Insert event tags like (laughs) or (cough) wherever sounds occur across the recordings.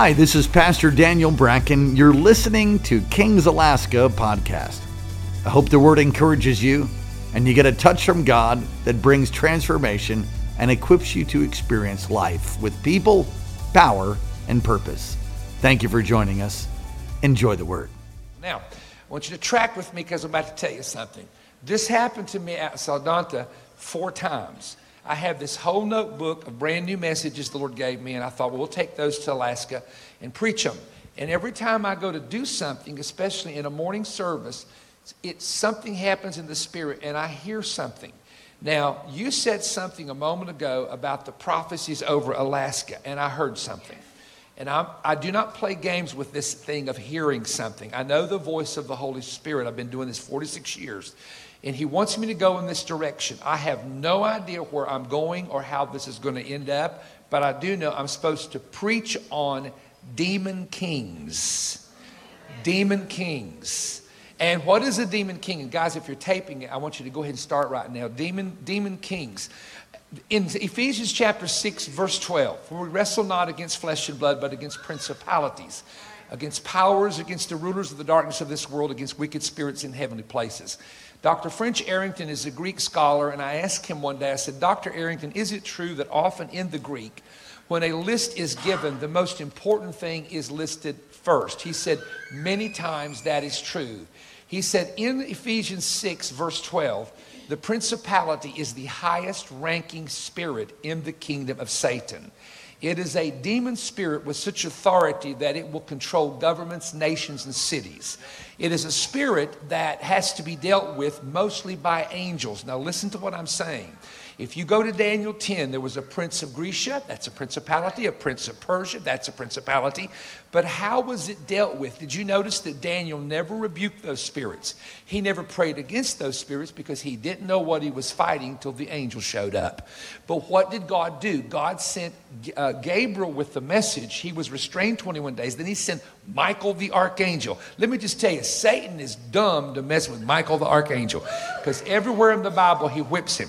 Hi, this is Pastor Daniel Bracken. You're listening to Kings Alaska podcast. I hope the word encourages you and you get a touch from God that brings transformation and equips you to experience life with people, power, and purpose. Thank you for joining us. Enjoy the word. Now, I want you to track with me because I'm about to tell you something. This happened to me at Soldotna four times. I have this whole notebook of brand new messages the Lord gave me, and I thought, well, we'll take those to Alaska and preach them. And every time I go to do something, especially in a morning service, it something happens in the spirit, and I hear something. Now, you said something a moment ago about the prophecies over Alaska, and I heard something. And I'm, I do not play games with this thing of hearing something. I know the voice of the Holy Spirit. I've been doing this 46 years. And He wants me to go in this direction. I have no idea where I'm going or how this is going to end up, but I do know I'm supposed to preach on demon kings. Demon kings. And what is a demon king? And guys, if you're taping it, I want you to go ahead and start right now. Demon, demon kings in Ephesians chapter 6, verse 12, for we wrestle not against flesh and blood, but against principalities, against powers, against the rulers of the darkness of this world, against wicked spirits in heavenly places. Dr. French Arrington is a Greek scholar, and I asked him one day, I said, Dr. Arrington, is it true that often in the Greek, when a list is given, the most important thing is listed first? He said, many times that is true. He said, in Ephesians 6, verse 12, the principality is the highest ranking spirit in the kingdom of Satan. It is a demon spirit with such authority that it will control governments, nations, and cities. It is a spirit that has to be dealt with mostly by angels. Now, listen to what I'm saying. If you go to Daniel 10, there was a prince of Grecia, that's a principality, a prince of Persia, that's a principality. But how was it dealt with? Did you notice that Daniel never rebuked those spirits? He never prayed against those spirits because he didn't know what he was fighting until the angel showed up. But what did God do? God sent uh, Gabriel with the message. He was restrained 21 days. Then he sent Michael the archangel. Let me just tell you, Satan is dumb to mess with Michael the archangel because everywhere in the Bible he whips him.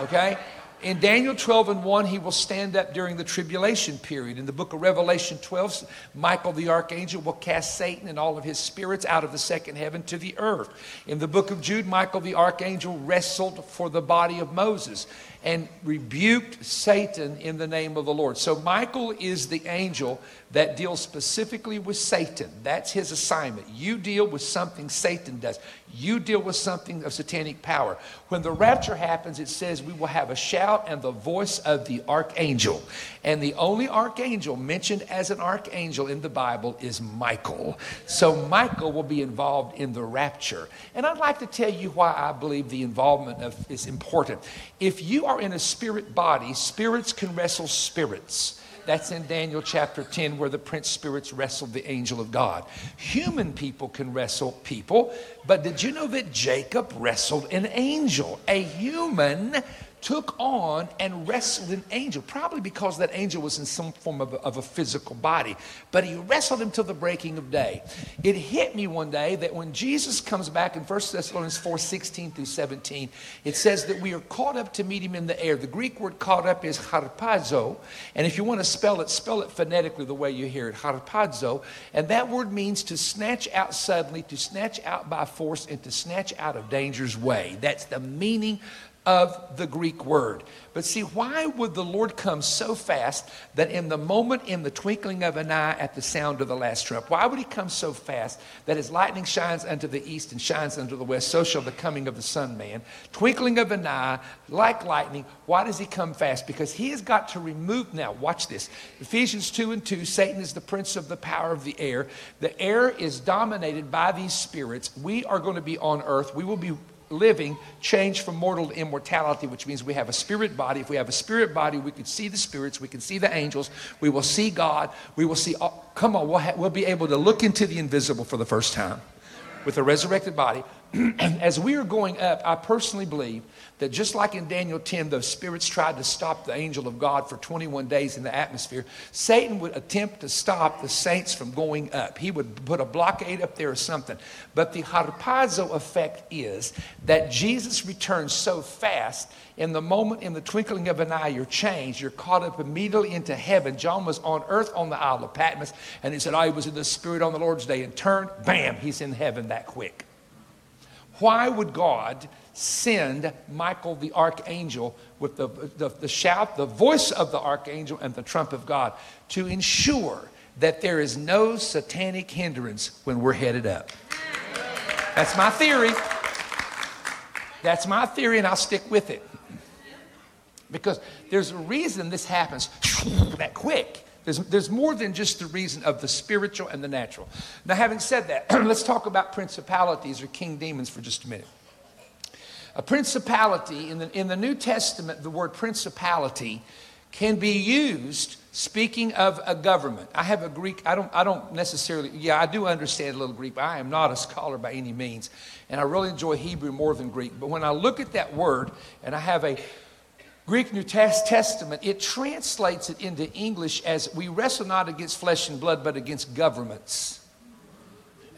Okay? In Daniel 12 and 1, he will stand up during the tribulation period. In the book of Revelation 12, Michael the archangel will cast Satan and all of his spirits out of the second heaven to the earth. In the book of Jude, Michael the archangel wrestled for the body of Moses and rebuked Satan in the name of the Lord. So Michael is the angel that deals specifically with Satan. That's his assignment. You deal with something Satan does. You deal with something of satanic power. When the rapture happens, it says we will have a shout and the voice of the archangel. And the only archangel mentioned as an archangel in the Bible is Michael. So Michael will be involved in the rapture. And I'd like to tell you why I believe the involvement of is important. If you are in a spirit body, spirits can wrestle spirits. That's in Daniel chapter 10, where the prince spirits wrestled the angel of God. Human people can wrestle people, but did you know that Jacob wrestled an angel? A human took on and wrestled an angel, probably because that angel was in some form of a, of a, physical body. But he wrestled him till the breaking of day. It hit me one day that when Jesus comes back in 1 Thessalonians 4 16 through 17, it says that we are caught up to meet him in the air. The Greek word caught up is harpazo. And if you want to spell it, spell it phonetically the way you hear it harpazo. And that word means to snatch out suddenly, to snatch out by force, and to snatch out of danger's way. That's the meaning of the Greek word. But see, why would the Lord come so fast that in the moment, in the twinkling of an eye, at the sound of the last trump? Why would he come so fast that as lightning shines unto the east and shines unto the west, so shall the coming of the Son man? Twinkling of an eye, like lightning. Why does he come fast? Because he has got to remove, now watch this. Ephesians 2 and 2, Satan is the prince of the power of the air. The air is dominated by these spirits. We are going to be on earth. We will be living changed from mortal to immortality, which means we have a spirit body. If we have a spirit body, we can see the spirits, we can see the angels, we will see God, we will see, oh, come on, we'll, ha- we'll be able to look into the invisible for the first time with a resurrected body. (clears throat) as we are going up, I personally believe that just like in Daniel 10, the spirits tried to stop the angel of God for 21 days in the atmosphere, Satan would attempt to stop the saints from going up. He would put a blockade up there or something. But the harpazo effect is that Jesus returns so fast, in the moment, in the twinkling of an eye, you're changed. You're caught up immediately into heaven. John was on earth on the Isle of Patmos, and he said, I was in the Spirit on the Lord's day, and turned, bam, he's in heaven that quick. Why would God send Michael the archangel with the, the, the, shout, the voice of the archangel, and the trump of God to ensure that there is no satanic hindrance when we're headed up. That's my theory. That's my theory, and I'll stick with it. Because there's a reason this happens that quick. There's, there's more than just the reason of the spiritual and the natural. Now, having said that, (clears throat) let's talk about principalities or king demons for just a minute. A principality, in the, in the New Testament, the word principality can be used speaking of a government. I have a Greek, I don't, I don't necessarily, yeah, I do understand a little Greek, but I am not a scholar by any means. And I really enjoy Hebrew more than Greek. But when I look at that word, and I have a Greek New Testament, it translates it into English as we wrestle not against flesh and blood, but against governments.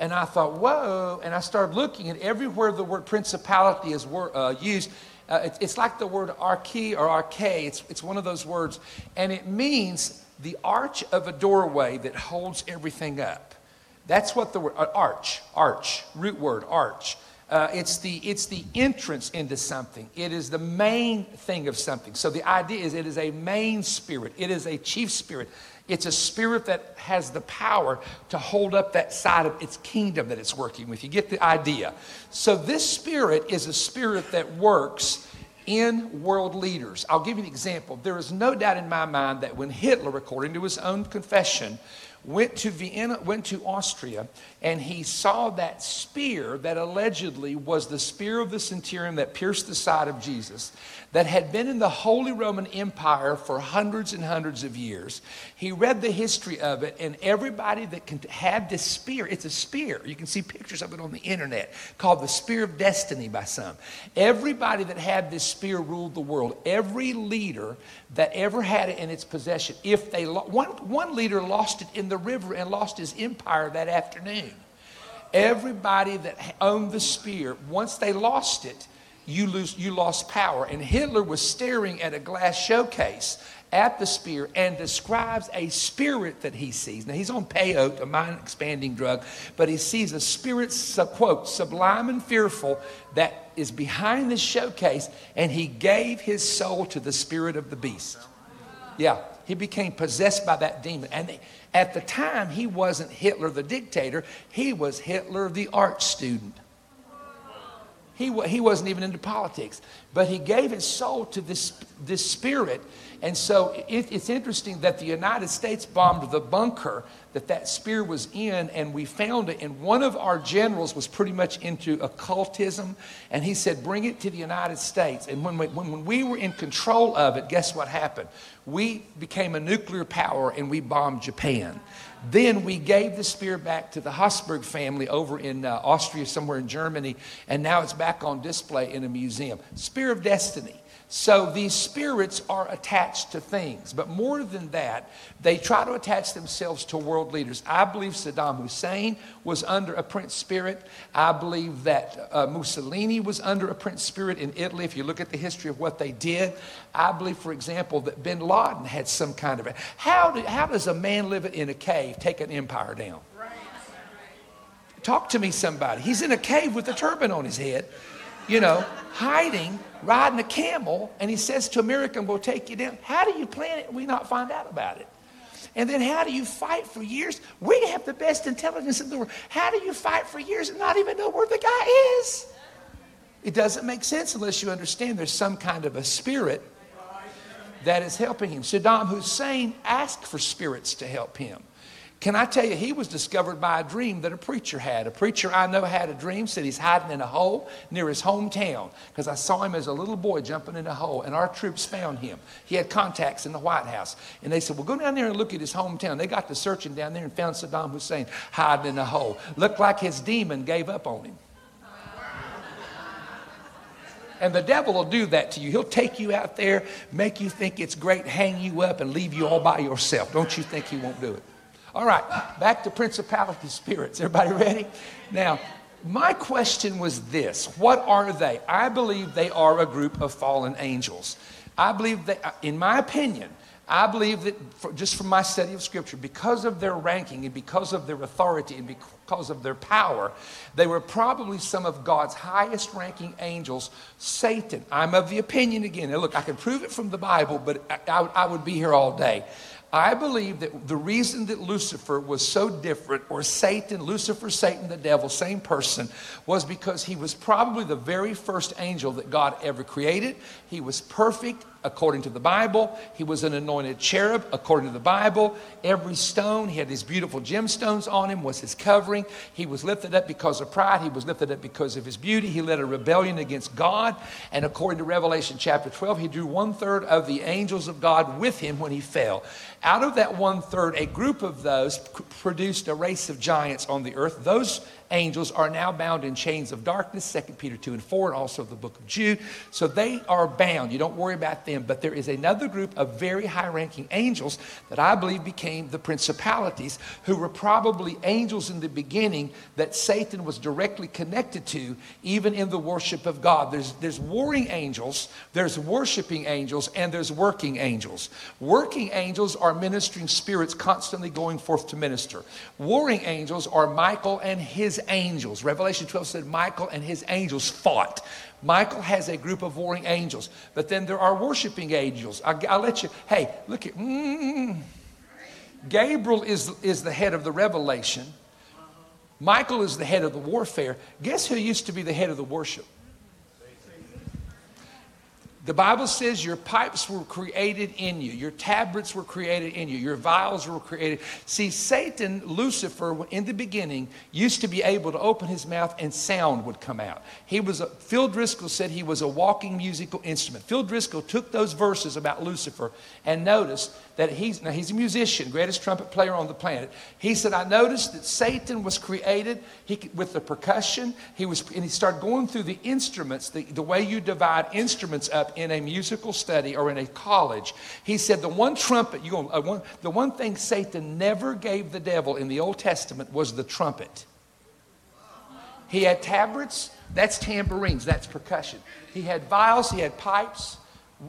And I thought, whoa. And I started looking, and everywhere the word principality is uh, used, uh, it, it's like the word arche or arche. It's, it's one of those words. And it means the arch of a doorway that holds everything up. That's what the word, uh, arch, arch, root word, arch. Uh, it's, the, it's the entrance into something. It is the main thing of something. So the idea is it is a main spirit. It is a chief spirit it's a spirit that has the power to hold up that side of its kingdom that it's working with. You get the idea. So, this spirit is a spirit that works in world leaders. I'll give you an example. There is no doubt in my mind that when Hitler, according to his own confession, went to Vienna, went to Austria, and he saw that spear that allegedly was the spear of the centurion that pierced the side of Jesus, that had been in the Holy Roman Empire for hundreds and hundreds of years. He read the history of it, and everybody that had this spear, it's a spear. You can see pictures of it on the internet called the Spear of Destiny by some. Everybody that had this spear ruled the world. Every leader that ever had it in its possession, if they one, one leader lost it in the river and lost his empire that afternoon. Everybody that owned the spear, once they lost it, you, lose, you lost power. And Hitler was staring at a glass showcase at the spear and describes a spirit that he sees. Now, he's on peyote, a mind expanding drug, but he sees a spirit, quote, sublime and fearful that is behind this showcase, and he gave his soul to the spirit of the beast. Yeah, he became possessed by that demon. And they, at the time, he wasn't Hitler the dictator, he was Hitler the art student. He, he wasn't even into politics, but he gave his soul to this, this spirit and so it, it's interesting that the United States bombed the bunker that that spear was in, and we found it. And one of our generals was pretty much into occultism, and he said, Bring it to the United States. And when we, when, when we were in control of it, guess what happened? We became a nuclear power and we bombed Japan. Then we gave the spear back to the Habsburg family over in uh, Austria, somewhere in Germany, and now it's back on display in a museum. Spear of Destiny. So these spirits are attached to things. But more than that, they try to attach themselves to world leaders. I believe Saddam Hussein was under a prince spirit. I believe that uh, Mussolini was under a prince spirit in Italy. If you look at the history of what they did, I believe, for example, that bin Laden had some kind of. How, do, how does a man living in a cave take an empire down? Talk to me, somebody. He's in a cave with a turban on his head you know, hiding, riding a camel, and he says to America, we'll take you down. How do you plan it we not find out about it? And then how do you fight for years? We have the best intelligence in the world. How do you fight for years and not even know where the guy is? It doesn't make sense unless you understand there's some kind of a spirit that is helping him. Saddam Hussein asked for spirits to help him. Can I tell you, he was discovered by a dream that a preacher had. A preacher I know had a dream, said he's hiding in a hole near his hometown because I saw him as a little boy jumping in a hole, and our troops found him. He had contacts in the White House. And they said, Well, go down there and look at his hometown. They got to searching down there and found Saddam Hussein hiding in a hole. Looked like his demon gave up on him. And the devil will do that to you. He'll take you out there, make you think it's great, hang you up, and leave you all by yourself. Don't you think he won't do it? All right, back to principality spirits. Everybody ready? Now, my question was this What are they? I believe they are a group of fallen angels. I believe that, in my opinion, I believe that for, just from my study of Scripture, because of their ranking and because of their authority and because of their power, they were probably some of God's highest ranking angels. Satan, I'm of the opinion again, look, I can prove it from the Bible, but I, I, I would be here all day. I believe that the reason that Lucifer was so different, or Satan, Lucifer, Satan, the devil, same person, was because he was probably the very first angel that God ever created. He was perfect according to the Bible. He was an anointed cherub according to the Bible. Every stone, he had these beautiful gemstones on him, was his covering. He was lifted up because of pride. He was lifted up because of his beauty. He led a rebellion against God. And according to Revelation chapter 12, he drew one third of the angels of God with him when he fell. Out of that one third, a group of those produced a race of giants on the earth. Those angels are now bound in chains of darkness, 2 Peter 2 and 4, and also the book of Jude. So they are bound. You don't worry about them. But there is another group of very high ranking angels that I believe became the principalities, who were probably angels in the beginning that Satan was directly connected to, even in the worship of God. There's, there's warring angels, there's worshiping angels, and there's working angels. Working angels are ministering spirits constantly going forth to minister. Warring angels are Michael and his angels. Revelation 12 said Michael and his angels fought. Michael has a group of warring angels, but then there are worshiping angels. I, will let you, hey, look at, mm, Gabriel is, is the head of the revelation. Michael is the head of the warfare. Guess who used to be the head of the worship? The Bible says your pipes were created in you, your tabrets were created in you, your vials were created. See, Satan, Lucifer, in the beginning, used to be able to open his mouth and sound would come out. He was a, Phil Driscoll said he was a walking musical instrument. Phil Driscoll took those verses about Lucifer and noticed that he's now he's a musician, greatest trumpet player on the planet. He said, I noticed that Satan was created he, with the percussion. He was, and he started going through the instruments, the, the way you divide instruments up in a musical study or in a college. He said the one trumpet, you uh, one, the one thing Satan never gave the devil in the Old Testament was the trumpet. He had tabrets, that's tambourines, that's percussion. He had vials, he had pipes,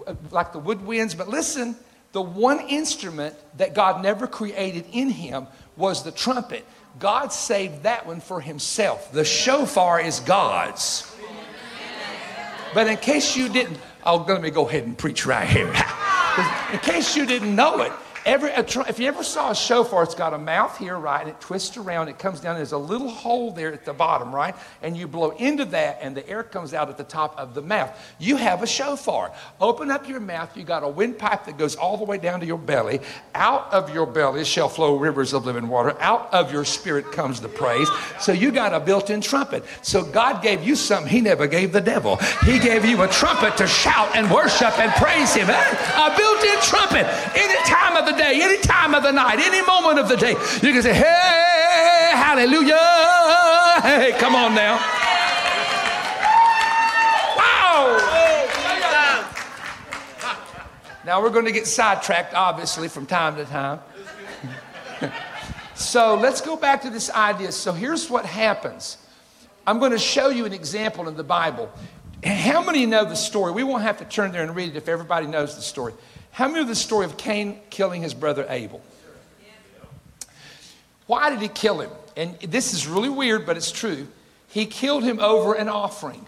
uh, like the woodwinds. But listen, the one instrument that God never created in him was the trumpet. God saved that one for himself. The shofar is God's. But in case you didn't, oh, let me go ahead and preach right here. (laughs) in case you didn't know it, Every, if you ever saw a shofar, it's got a mouth here, right? It twists around, it comes down, there's a little hole there at the bottom, right? And you blow into that, and the air comes out at the top of the mouth. You have a shofar. Open up your mouth, you got a windpipe that goes all the way down to your belly. Out of your belly shall flow rivers of living water. Out of your spirit comes the praise. So you got a built in trumpet. So God gave you something He never gave the devil. He gave you a trumpet to shout and worship and praise Him. A built in trumpet. Any time of the day, any time of the night, any moment of the day. You can say, hey, hallelujah. Hey, come on now. Wow. Now we're going to get sidetracked, obviously, from time to time. (laughs) so let's go back to this idea. So here's what happens. I'm going to show you an example in the Bible. How many know the story? We won't have to turn there and read it if everybody knows the story. How many of the story of Cain killing his brother Abel? Why did he kill him? And this is really weird, but it's true. He killed him over an offering.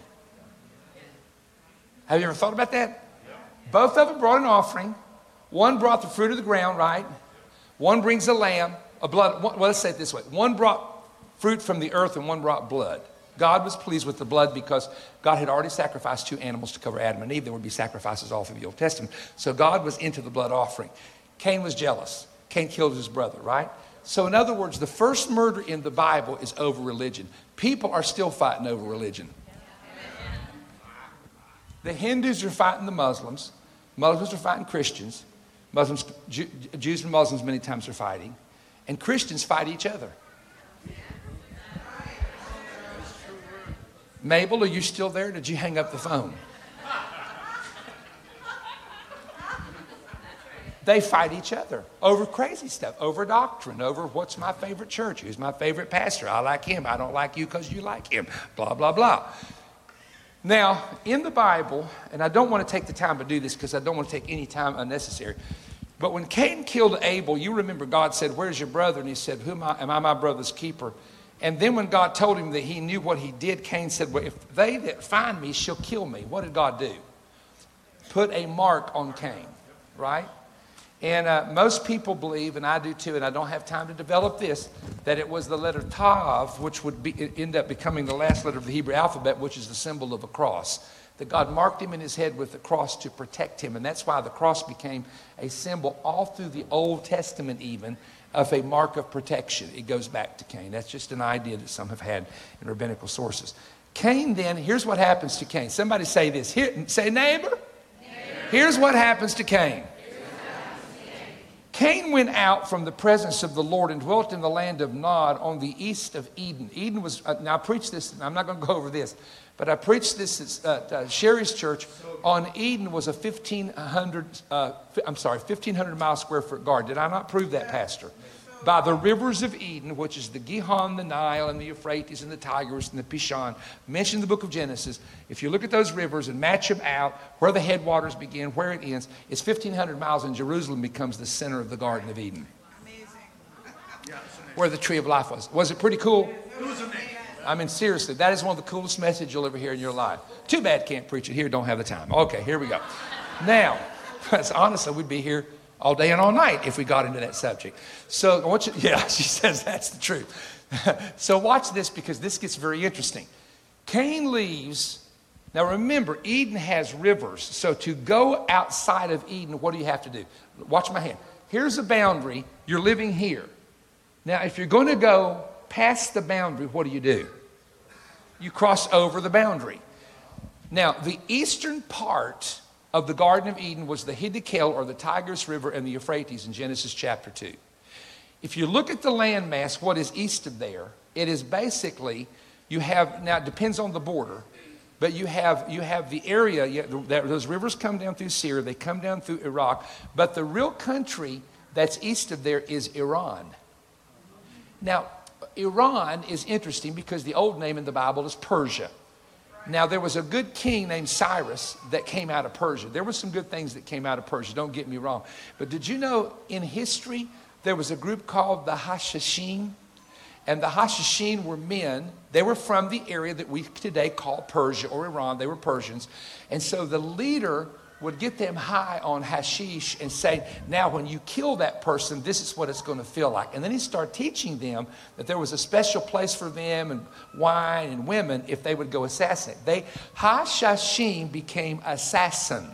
Have you ever thought about that? Both of them brought an offering. One brought the fruit of the ground, right? One brings a lamb, a blood. Well, let's say it this way one brought fruit from the earth, and one brought blood. God was pleased with the blood because God had already sacrificed two animals to cover Adam and Eve. There would be sacrifices all through the Old Testament. So God was into the blood offering. Cain was jealous. Cain killed his brother, right? So, in other words, the first murder in the Bible is over religion. People are still fighting over religion. The Hindus are fighting the Muslims, Muslims are fighting Christians, Muslims, Jews and Muslims many times are fighting, and Christians fight each other. Mabel, are you still there? Did you hang up the phone? They fight each other over crazy stuff, over doctrine, over what's my favorite church, who's my favorite pastor. I like him. I don't like you because you like him. Blah, blah, blah. Now, in the Bible, and I don't want to take the time to do this because I don't want to take any time unnecessary, but when Cain killed Abel, you remember God said, Where's your brother? And he said, Who am I? Am I my brother's keeper? And then when God told him that he knew what he did, Cain said, Well, if they that find me shall kill me. What did God do? Put a mark on Cain, right? And uh, most people believe, and I do too, and I don't have time to develop this, that it was the letter Tav, which would be, end up becoming the last letter of the Hebrew alphabet, which is the symbol of a cross. That God marked him in his head with the cross to protect him. And that's why the cross became a symbol all through the Old Testament, even, of a mark of protection. It goes back to Cain. That's just an idea that some have had in rabbinical sources. Cain, then, here's what happens to Cain. Somebody say this. Here, say, neighbor. neighbor. Here's what happens to Cain. Cain went out from the presence of the Lord and dwelt in the land of Nod on the east of Eden. Eden was, uh, now I preached this, I'm not going to go over this, but I preached this at uh, uh, Sherry's church on Eden was a 1,500, uh, I'm sorry, 1,500 mile square foot garden. Did I not prove that, Pastor? by the rivers of Eden, which is the Gihon, the Nile, and the Euphrates, and the Tigris, and the Pishon, mentioned in the book of Genesis. If you look at those rivers and match them out, where the headwaters begin, where it ends, it's 1,500 miles, and Jerusalem becomes the center of the Garden of Eden. Amazing. (laughs) Where the tree of life was. Was it pretty cool? I mean, seriously, that is one of the coolest messages you'll ever hear in your life. Too bad can't preach it here, don't have the time. Okay, here we go. Now, (laughs) honestly, we'd be here all day and all night if we got into that subject. So I want you, (laughs) yeah, she says that's the truth. (laughs) so watch this because this gets very interesting. Cain leaves. Now remember, Eden has rivers. So to go outside of Eden, what do you have to do? Watch my hand. Here's a boundary. You're living here. Now, if you're going to go past the boundary, what do you do? You cross over the boundary. Now, the eastern part of the Garden of Eden was the Hiddekel or the Tigris River and the Euphrates in Genesis chapter 2. If you look at the landmass, what is east of there, it is basically, you have, now it depends on the border, but you have, you have the area, you, those rivers come down through Syria, they come down through Iraq, but the real country that's east of there is Iran. Now, Iran is interesting because the old name in the Bible is Persia. Now, there was a good king named Cyrus that came out of Persia. There were some good things that came out of Persia, don't get me wrong. But did you know in history there was a group called the Hashashin? And the Hashashin were men. They were from the area that we today call Persia or Iran. They were Persians. And so the leader would get them high on hashish and say, Now, when you kill that person, this is what it's going to feel like. And then he started teaching them that there was a special place for them and wine and women if they would go assassinate. They, Hashashim became assassin.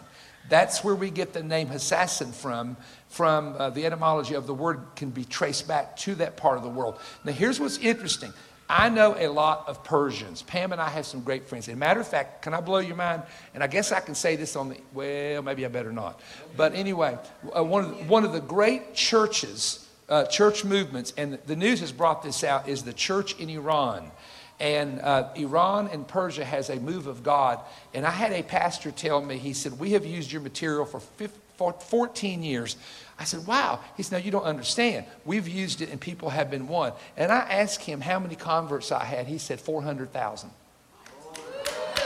That's where we get the name assassin from. From uh, the etymology of the word can be traced back to that part of the world. Now, here's what's interesting I know a lot of Persians. Pam and I have some great friends. As a matter of fact, can I blow your mind? And I guess I can say this on the, well, maybe I better not. But anyway, uh, one, of the, one of the great churches, uh, church movements, and the news has brought this out, is the church in Iran. And uh, Iran and Persia has a move of God. And I had a pastor tell me, he said, We have used your material for 15, for 14 years. I said, wow. He said, no, you don't understand. We've used it and people have been won. And I asked him how many converts I had. He said 400,000.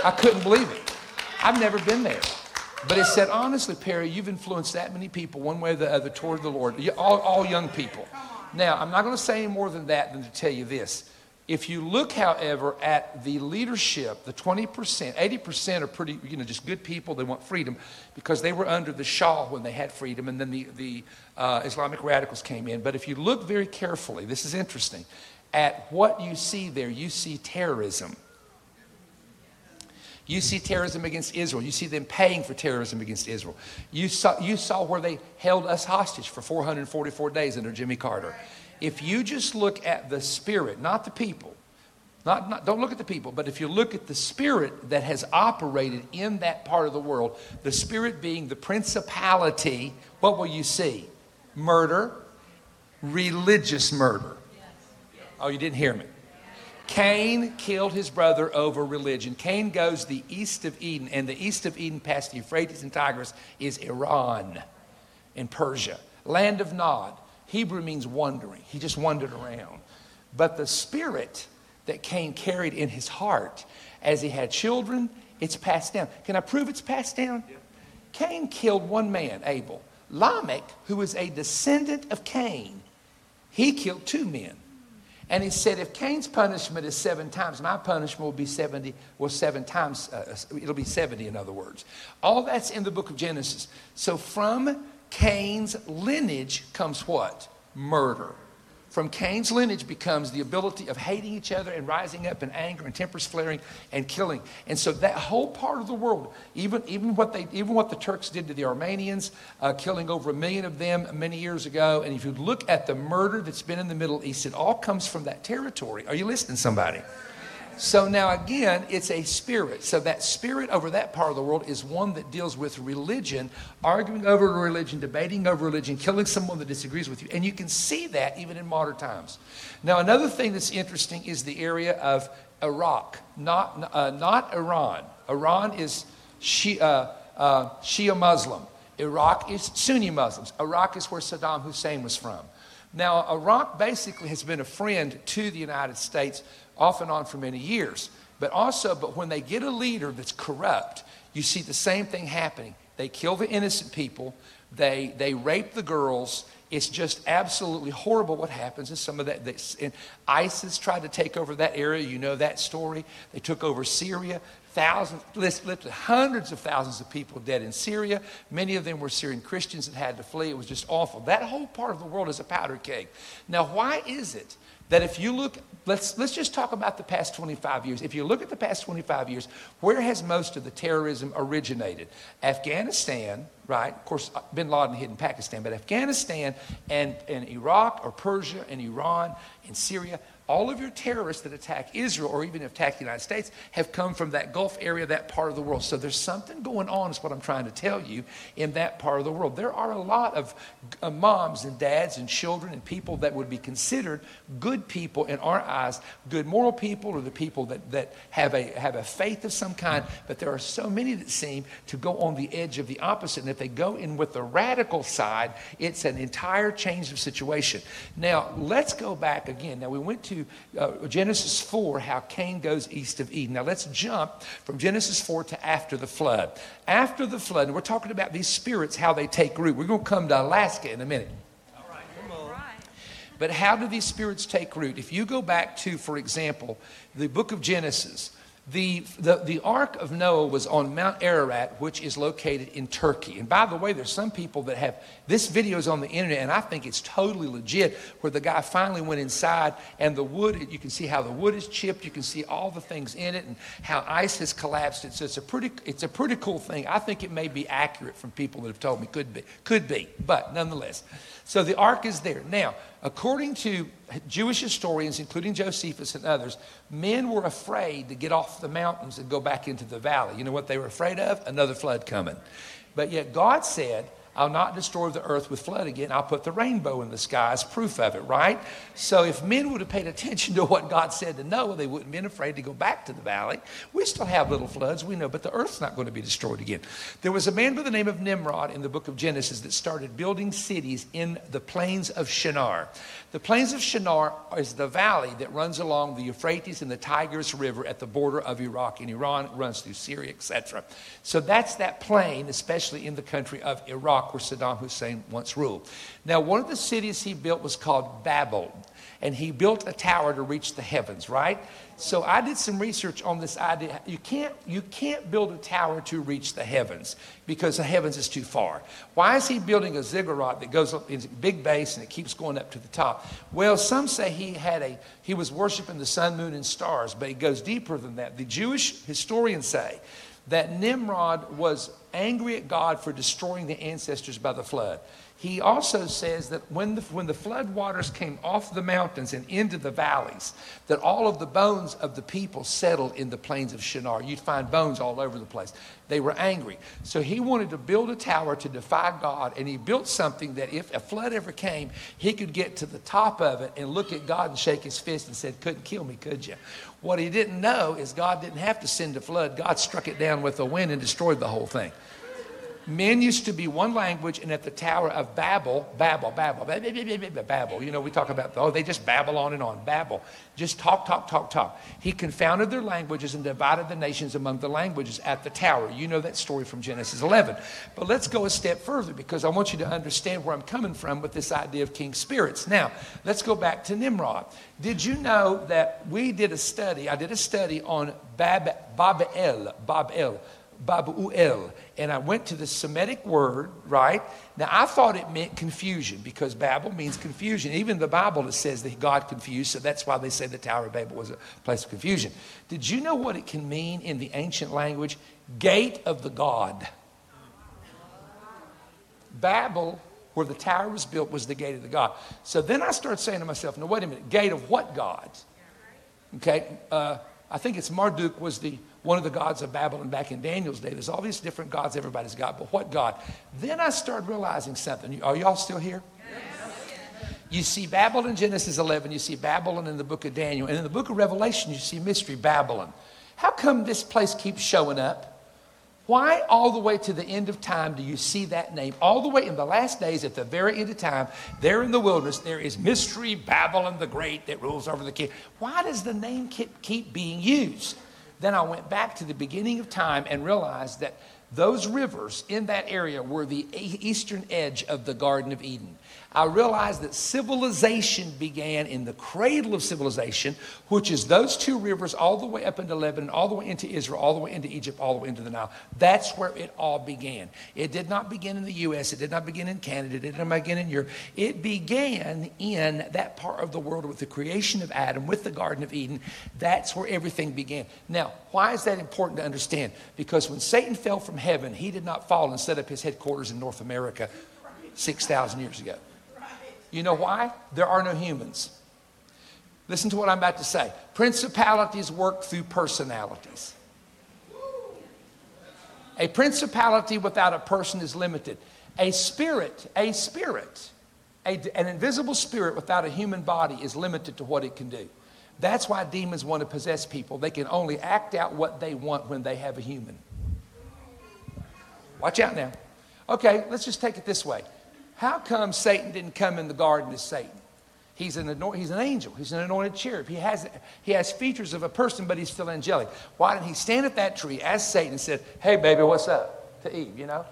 I couldn't believe it. I've never been there. But it said, honestly, Perry, you've influenced that many people one way or the other toward the Lord, all, all young people. Now, I'm not going to say any more than that than to tell you this. If you look, however, at the leadership, the 20%, 80% are pretty, you know, just good people. They want freedom because they were under the Shah when they had freedom, and then the, the uh, Islamic radicals came in. But if you look very carefully, this is interesting, at what you see there, you see terrorism. You see terrorism against Israel. You see them paying for terrorism against Israel. You saw, you saw where they held us hostage for 444 days under Jimmy Carter if you just look at the spirit, not the people, not, not, don't look at the people, but if you look at the spirit that has operated in that part of the world, the spirit being the principality, what will you see? Murder, religious murder. Oh, you didn't hear me. Cain killed his brother over religion. Cain goes the east of Eden, and the east of Eden past the Euphrates and Tigris is Iran. in Persia. Land of Nod. Hebrew means wandering. He just wandered around. But the spirit that Cain carried in his heart as he had children, it's passed down. Can I prove it's passed down? Yeah. Cain killed one man, Abel. Lamech, who was a descendant of Cain, he killed two men. And he said, if Cain's punishment is seven times, my punishment will be 70, well, seven times, uh, it'll be 70, in other words. All that's in the book of Genesis. So from Cain's lineage comes what? Murder from Cain's lineage becomes the ability of hating each other and rising up in anger and tempers flaring and killing. And so that whole part of the world, even, even, what, they, even what the Turks did to the Armenians, uh, killing over a million of them many years ago, and if you look at the murder that's been in the Middle East, it all comes from that territory. Are you listening, somebody? So now again, it's a spirit. So that spirit over that part of the world is one that deals with religion, arguing over religion, debating over religion, killing someone that disagrees with you. And you can see that even in modern times. Now, another thing that's interesting is the area of Iraq, not, uh, not Iran. Iran is Shia, uh, uh, Shia Muslim. Iraq is Sunni Muslims. Iraq is where Saddam Hussein was from. Now, Iraq basically has been a friend to the United States off and on for many years. But also, but when they get a leader that's corrupt, you see the same thing happening. They kill the innocent people, they, they rape the girls. It's just absolutely horrible what happens in some of that. They, and ISIS tried to take over that area. You know that story. They took over Syria. Thousands, literally hundreds of thousands of people dead in Syria. Many of them were Syrian Christians that had to flee. It was just awful. That whole part of the world is a powder keg. Now, why is it that if you look, let's, let's just talk about the past 25 years. If you look at the past 25 years, where has most of the terrorism originated? Afghanistan, right? Of course, uh, bin Laden hid in Pakistan, but Afghanistan and, and Iraq or Persia and Iran and Syria, all of your terrorists that attack Israel or even attack the United States have come from that Gulf area, that part of the world. So there's something going on, is what I'm trying to tell you, in that part of the world. There are a lot of uh, moms and dads and children and people that would be considered good people in our eyes, good moral people or the people that, that have, a, have a faith of some kind. But there are so many that seem to go on the edge of the opposite. And if they go in with the radical side, it's an entire change of situation. Now, let's go back again. Now, we went to uh, Genesis 4, how Cain goes east of Eden. Now let's jump from Genesis 4 to after the flood. After the flood, and we're talking about these spirits, how they take root. We're going to come to Alaska in a minute. But how do these spirits take root? If you go back to, for example, the book of Genesis, the, the, the Ark of Noah was on Mount Ararat, which is located in Turkey. And by the way, there's some people that have this video is on the internet, and I think it's totally legit. Where the guy finally went inside, and the wood, you can see how the wood is chipped, you can see all the things in it, and how ice has collapsed. It. So it's a pretty, it's a pretty cool thing. I think it may be accurate from people that have told me could be, could be, but nonetheless. So the ark is there. Now, according to Jewish historians, including Josephus and others, men were afraid to get off the mountains and go back into the valley. You know what they were afraid of? Another flood coming. But yet God said, I'll not destroy the earth with flood again. I'll put the rainbow in the sky as proof of it, right? So if men would have paid attention to what God said to Noah, they wouldn't have been afraid to go back to the valley. We still have little floods, we know, but the earth's not going to be destroyed again. There was a man by the name of Nimrod in the book of Genesis that started building cities in the plains of Shinar. The plains of Shinar is the valley that runs along the Euphrates and the Tigris River at the border of Iraq. And Iran runs through Syria, etc. So that's that plain, especially in the country of Iraq, where Saddam Hussein once ruled. Now, one of the cities he built was called Babel and he built a tower to reach the heavens, right? So I did some research on this idea. You can't, you can't build a tower to reach the heavens because the heavens is too far. Why is he building a ziggurat that goes up in a big base and it keeps going up to the top? Well, some say he had a he was worshiping the sun, moon, and stars, but it goes deeper than that. The Jewish historians say that Nimrod was angry at God for destroying the ancestors by the flood he also says that when the, when the flood waters came off the mountains and into the valleys, that all of the bones of the people settled in the plains of Shinar. You'd find bones all over the place. They were angry. So he wanted to build a tower to defy God, and he built something that if a flood ever came, he could get to the top of it and look at God and shake his fist and said, Couldn't kill me, could you? What he didn't know is God didn't have to send a flood. God struck it down with a wind and destroyed the whole thing. Men used to be one language, and at the Tower of Babel, Babel, Babel, Babel, Babel. You know, we talk about, oh, they just babble on and on. Babel. Just talk, talk, talk, talk. He confounded their languages and divided the nations among the languages at the tower. You know that story from Genesis 11. But let's go a step further because I want you to understand where I'm coming from with this idea of king spirits. Now, let's go back to Nimrod. Did you know that we did a study? I did a study on Bab, Babel, Babel. Babuel. And I went to the Semitic word, right? Now, I thought it meant confusion because Babel means confusion. Even the Bible, says that God confused, so that's why they say the Tower of Babel was a place of confusion. Did you know what it can mean in the ancient language? Gate of the God. Babel, where the tower was built, was the gate of the God. So then I started saying to myself, no, wait a minute, gate of what God? Okay, uh, I think it's Marduk was the one of the gods of Babylon back in Daniel's day. There's all these different gods everybody's got, but what God? Then I started realizing something. Are y'all still here? You see Babylon in Genesis 11, you see Babylon in the book of Daniel, and in the book of Revelation, you see Mystery Babylon. How come this place keeps showing up? Why, all the way to the end of time, do you see that name? All the way in the last days, at the very end of time, there in the wilderness, there is Mystery Babylon the Great that rules over the king. Why does the name keep, keep being used? Then I went back to the beginning of time and realized that those rivers in that area were the eastern edge of the Garden of Eden. I realized that civilization began in the cradle of civilization, which is those two rivers all the way up into Lebanon, all the way into Israel, all the way into Egypt, all the way into the Nile. That's where it all began. It did not begin in the U.S., it did not begin in Canada, it did not begin in Europe. It began in that part of the world with the creation of Adam, with the Garden of Eden. That's where everything began. Now, why is that important to understand? Because when Satan fell from heaven, he did not fall and set up his headquarters in North America 6,000 years ago. You know why? There are no humans. Listen to what I'm about to say. Principalities work through personalities. A principality without a person is limited. A spirit, a spirit, a, an invisible spirit without a human body is limited to what it can do. That's why demons want to possess people. They can only act out what they want when they have a human. Watch out now. Okay, let's just take it this way. How come Satan didn't come in the garden as Satan? He's an, he's an angel. He's an anointed cherub. He has, he has features of a person, but he's still angelic. Why didn't he stand at that tree as Satan and said, Hey, baby, what's up? To Eve, you know?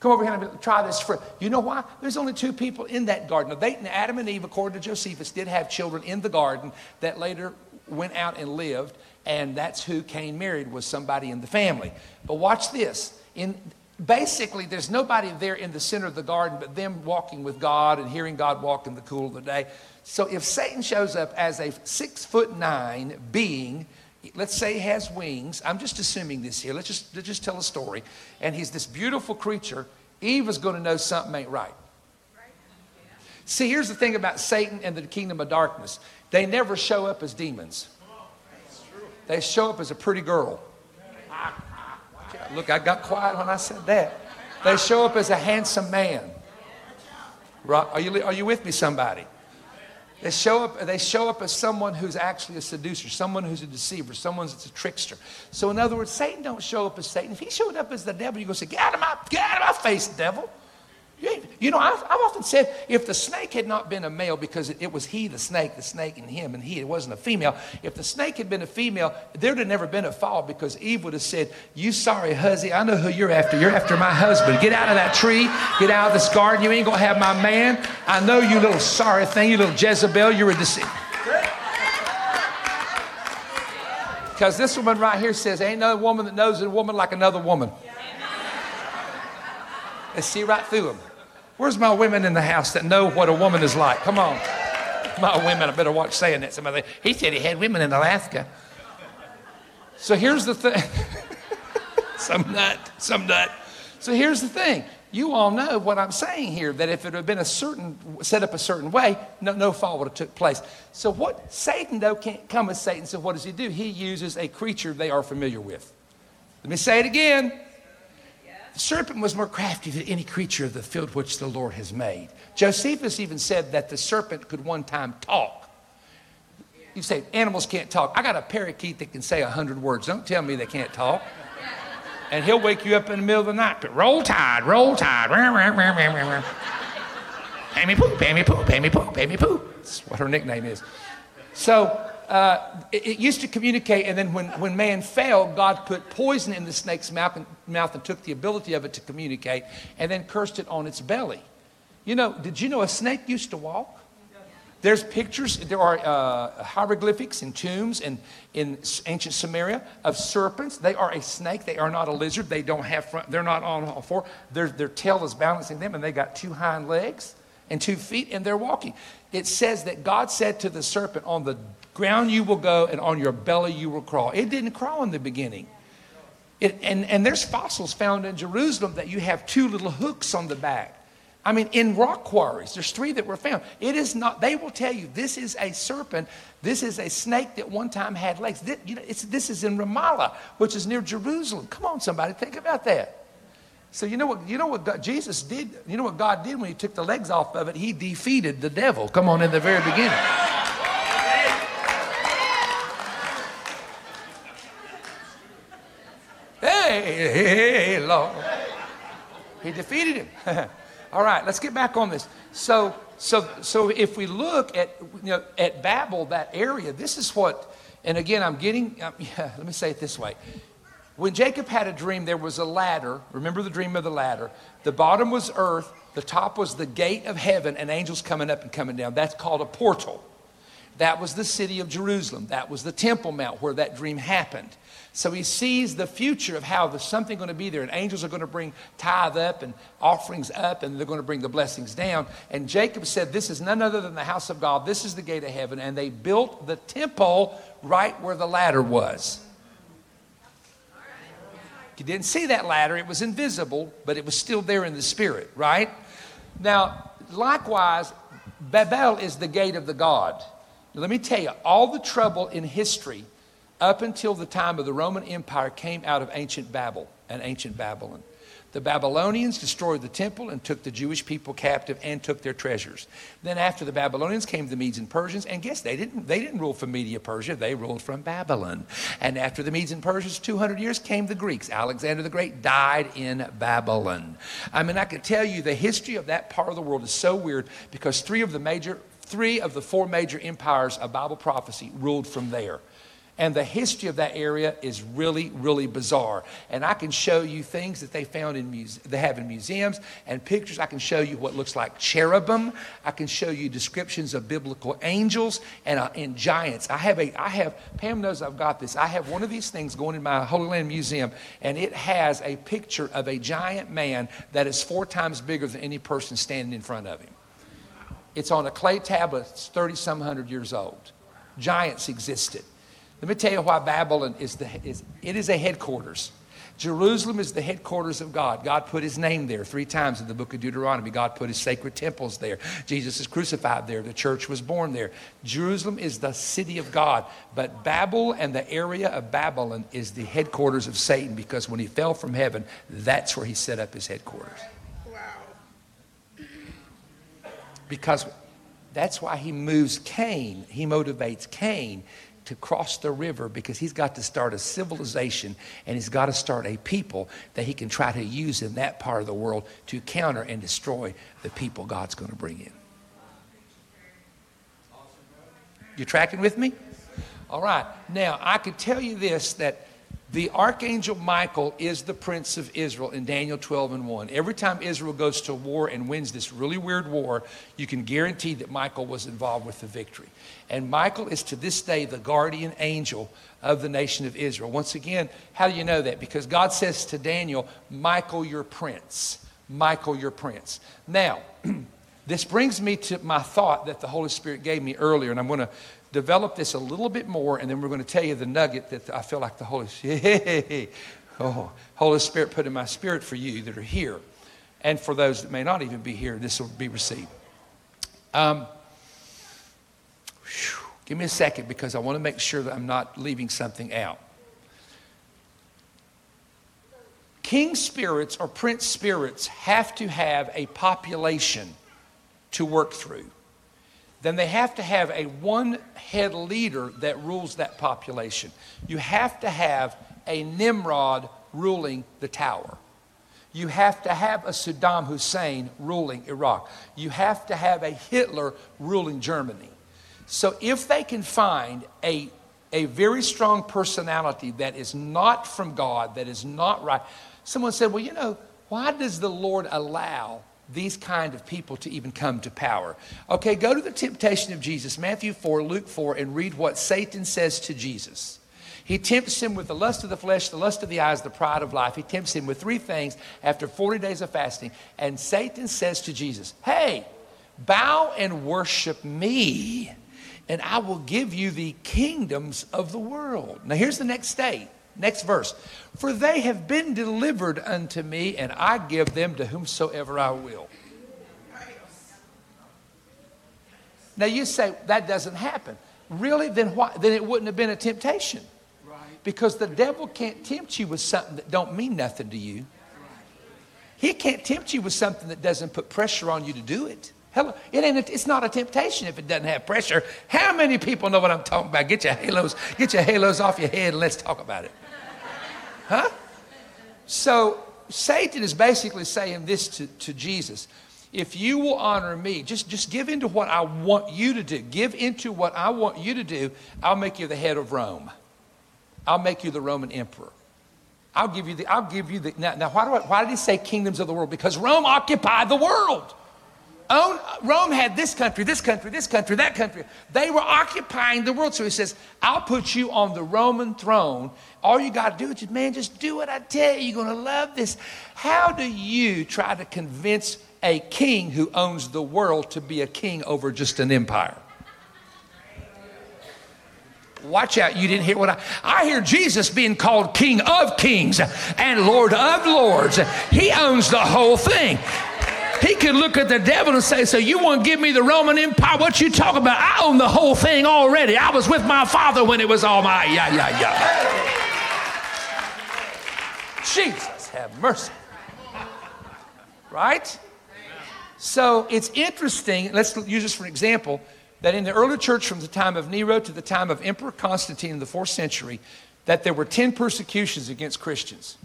Come over here and try this fruit. You know why? There's only two people in that garden. Now, they, Adam and Eve, according to Josephus, did have children in the garden that later went out and lived, and that's who Cain married, was somebody in the family. But watch this. In basically, there's nobody there in the center of the garden but them walking with God and hearing God walk in the cool of the day. So if Satan shows up as a six foot nine being, let's say he has wings, I'm just assuming this here, let's just, let's just tell a story, and he's this beautiful creature, Eve is going to know something ain't right. See, here's the thing about Satan and the kingdom of darkness they never show up as demons, they show up as a pretty girl. Look, I got quiet when I said that. They show up as a handsome man. Are you, are you with me, somebody? They show, up, they show up as someone who's actually a seducer, someone who's a deceiver, someone that's a trickster. So, in other words, Satan don't show up as Satan. If he showed up as the devil, going to say, Get out of my, get out of my face, devil. You know, I've, I've, often said if the snake had not been a male, because it, it, was he, the snake, the snake, and him, and he, it wasn't a female. If the snake had been a female, there'd have never been a fall because Eve would have said, You sorry, huzzy, I know who you're after. You're after my husband. Get out of that tree. Get out of this garden. You ain't going to have my man. I know you little sorry thing, you little Jezebel. You're a deceiver. Because this woman right here says, Ain't no woman that knows a woman like another woman. Let's see right through them. Where's my women in the house that know what a woman is like? Come on. My women, I better watch saying that. Somebody, he said he had women in Alaska. So here's the thing. (laughs) some nut, some nut. So here's the thing. You all know what I'm saying here, that if it had been a certain, set up a certain way, no, no fall would have took place. So what, Satan though can't come as Satan, so what does he do? He uses a creature they are familiar with. Let me say it again. The serpent was more crafty than any creature of the field which the Lord has made. Josephus even said that the serpent could one time talk. You say animals can't talk. I got a parakeet that can say a hundred words. Don't tell me they can't talk. And he'll wake you up in the middle of the night. But roll tide, roll tide. Amy Poo, Amy Poo, Amy Poo, Amy Poo. That's what her nickname is. So uh, it, it, used to communicate, and then when, when man fell, God put poison in the snake's mouth and, mouth and took the ability of it to communicate and then cursed it on its belly. You know, did you know a snake used to walk? There's pictures, there are uh, hieroglyphics in tombs in, in ancient Samaria of serpents. They are a snake. They are not a lizard. They don't have front, they're not on all four. Their, their tail is balancing them, and they got two hind legs and two feet, and they're walking. It says that God said to the serpent, On the ground you will go, and on your belly you will crawl. It didn't crawl in the beginning. It, and, and there's fossils found in Jerusalem that you have two little hooks on the back. I mean, in rock quarries, there's three that were found. It is not, they will tell you this is a serpent. This is a snake that one time had legs. This, you know, this is in Ramallah, which is near Jerusalem. Come on, somebody, think about that. So you know what you know what God, Jesus did? You know what God did when he took the legs off of it? He defeated the devil. Come on, in the very beginning. Hey, hey, hey, Lord. He defeated him. (laughs) All right, let's get back on this. So, so, so if we look at, you know, at Babel, that area, this is what, and again, I'm getting, um, yeah, (laughs) let me say it this way. When Jacob had a dream, there was a ladder. Remember the dream of the ladder? The bottom was earth, the top was the gate of heaven, and angels coming up and coming down. That's called a portal. That was the city of Jerusalem. That was the Temple Mount where that dream happened. So he sees the future of how there's something going to be there, and angels are going to bring tithe up and offerings up, and they're going to bring the blessings down. And Jacob said, This is none other than the house of God. This is the gate of heaven. And they built the temple right where the ladder was. You didn't see that ladder, it was invisible, but it was still there in the spirit, right? Now, likewise, Babel is the gate of the God. Let me tell you, all the trouble in history up until the time of the Roman Empire came out of ancient Babel and ancient Babylon. The Babylonians destroyed the temple and took the Jewish people captive and took their treasures. Then after the Babylonians came the Medes and Persians, and guess they didn't they didn't rule from Media Persia, they ruled from Babylon. And after the Medes and Persians 200 years came the Greeks. Alexander the Great died in Babylon. I mean I can tell you the history of that part of the world is so weird because three of the major three of the four major empires of Bible prophecy ruled from there. And the history of that area is really, really bizarre. And I can show you things that they found in muse- they have in museums and pictures. I can show you what looks like cherubim. I can show you descriptions of biblical angels and, uh, and giants. I have a, I have, Pam knows I've got this. I have one of these things going in my Holy Land Museum, and it has a picture of a giant man that is four times bigger than any person standing in front of him. It's on a clay tablet, it's 30 some hundred years old. Giants existed. Let me tell you why Babylon is the is it is a headquarters. Jerusalem is the headquarters of God. God put his name there three times in the book of Deuteronomy. God put his sacred temples there. Jesus is crucified there. The church was born there. Jerusalem is the city of God. But Babel and the area of Babylon is the headquarters of Satan because when he fell from heaven, that's where he set up his headquarters. Wow. Because that's why he moves Cain. He motivates Cain to cross the river because he's got to start a civilization and he's got to start a people that he can try to use in that part of the world to counter and destroy the people God's going to bring in. You tracking with me? All right. Now, I could tell you this that the archangel Michael is the prince of Israel in Daniel 12 and 1. Every time Israel goes to war and wins this really weird war, you can guarantee that Michael was involved with the victory. And Michael is to this day the guardian angel of the nation of Israel. Once again, how do you know that? Because God says to Daniel, Michael, your prince. Michael, your prince. Now, (clears throat) this brings me to my thought that the Holy Spirit gave me earlier, and I'm going to develop this a little bit more, and then we're going to tell you the nugget that I feel like the Holy, (laughs) oh, Holy Spirit put in my spirit for you that are here. And for those that may not even be here, this will be received. Um, whew, give me a second because I want to make sure that I'm not leaving something out. King spirits or prince spirits have to have a population to work through then they have to have a one head leader that rules that population. You have to have a Nimrod ruling the tower. You have to have a Saddam Hussein ruling Iraq. You have to have a Hitler ruling Germany. So if they can find a, a very strong personality that is not from God, that is not right, someone said, well, you know, why does the Lord allow these kind of people to even come to power? Okay, go to the temptation of Jesus, Matthew 4, Luke 4, and read what Satan says to Jesus. He tempts him with the lust of the flesh, the lust of the eyes, the pride of life. He tempts him with three things after 40 days of fasting. And Satan says to Jesus, Hey, bow and worship me, and I will give you the kingdoms of the world. Now, here's the next state. Next verse. For they have been delivered unto me, and I give them to whomsoever I will. Now you say that doesn't happen. Really? Then why? Then it wouldn't have been a temptation. Because the devil can't tempt you with something that don't mean nothing to you. He can't tempt you with something that doesn't put pressure on you to do it. Hello, it ain't. A, it's not a temptation if it doesn't have pressure. How many people know what I'm talking about? Get your halos, get your halos off your head, and let's talk about it. Huh? So Satan is basically saying this to, to Jesus. If you will honor me, just, just give into what I want you to do. Give into what I want you to do. I'll make you the head of Rome. I'll make you the Roman emperor. I'll give you the, I'll give you the, now, now why, do I, why did he say kingdoms of the world? Because Rome occupied the world. Own, Rome had this country, this country, this country, that country. They were occupying the world. So he says, I'll put you on the Roman throne. All you got to do is just, man, just do what I tell you. You're going to love this. How do you try to convince a king who owns the world to be a king over just an empire? Watch out, you didn't hear what I I hear Jesus being called King of Kings and Lord of Lords. He owns the whole thing. He could look at the devil and say, So you want to give me the Roman Empire? What you talking about? I own the whole thing already. I was with my father when it was all my Yeah, yeah, yeah. Jesus, have mercy. Right? So it's interesting. Let's use this for an example that in the early church from the time of Nero to the time of Emperor Constantine in the fourth century, that there were 10 persecutions against Christians.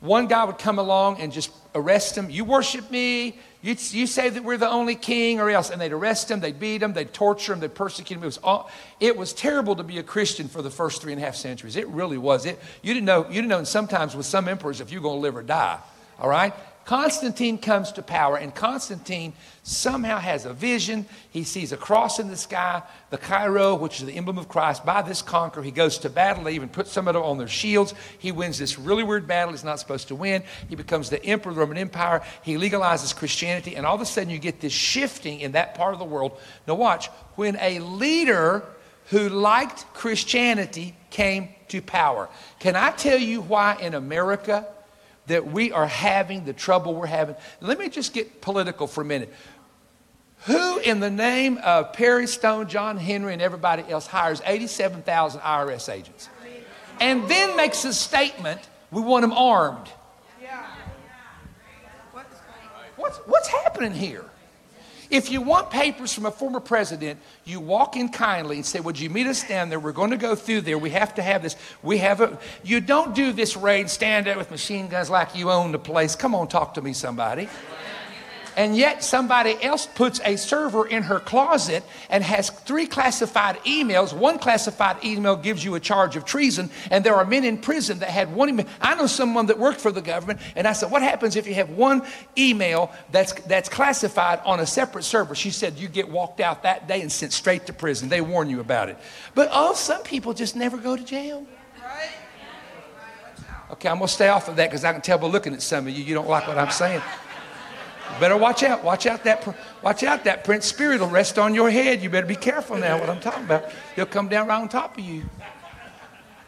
One guy would come along and just arrest them. You worship me. You, you say that we're the only king or else. And they'd arrest him, they'd beat him, they'd torture him, they'd persecute him. It was, all, it was terrible to be a Christian for the first three and a half centuries. It really was. It, you, didn't know, you didn't know, and sometimes with some emperors, if you're going to live or die. All right? Constantine comes to power, and Constantine somehow has a vision. He sees a cross in the sky, the Chi-Rho, which is the emblem of Christ. By this conquer, he goes to battle. They even put some of it on their shields. He wins this really weird battle he's not supposed to win. He becomes the emperor of the Roman Empire. He legalizes Christianity, and all of a sudden you get this shifting in that part of the world. Now, watch. When a leader who liked Christianity came to power, can I tell you why in America? That we are having, the trouble we're having. Let me just get political for a minute. Who, in the name of Perry Stone, John Henry, and everybody else, hires 87,000 IRS agents and then makes a statement we want them armed? What's, what's happening here? If you want papers from a former president, you walk in kindly and say, Would you meet us down there? We're going to go through there. We have to have this. We have a. You don't do this raid, stand there with machine guns like you own the place. Come on, talk to me, somebody and yet somebody else puts a server in her closet and has three classified emails. One classified email gives you a charge of treason, and there are men in prison that had one email. I know someone that worked for the government, and I said, What happens if you have one email that's, that's classified on a separate server? She said, You get walked out that day and sent straight to prison. They warn you about it. But oh, some people just never go to jail. Okay, I'm going to stay off of that because I can tell by looking at some of you, you don't like what I'm saying. Better watch out. Watch out that watch out that prince spirit will rest on your head. You better be careful now what I'm talking about. He'll come down right on top of you.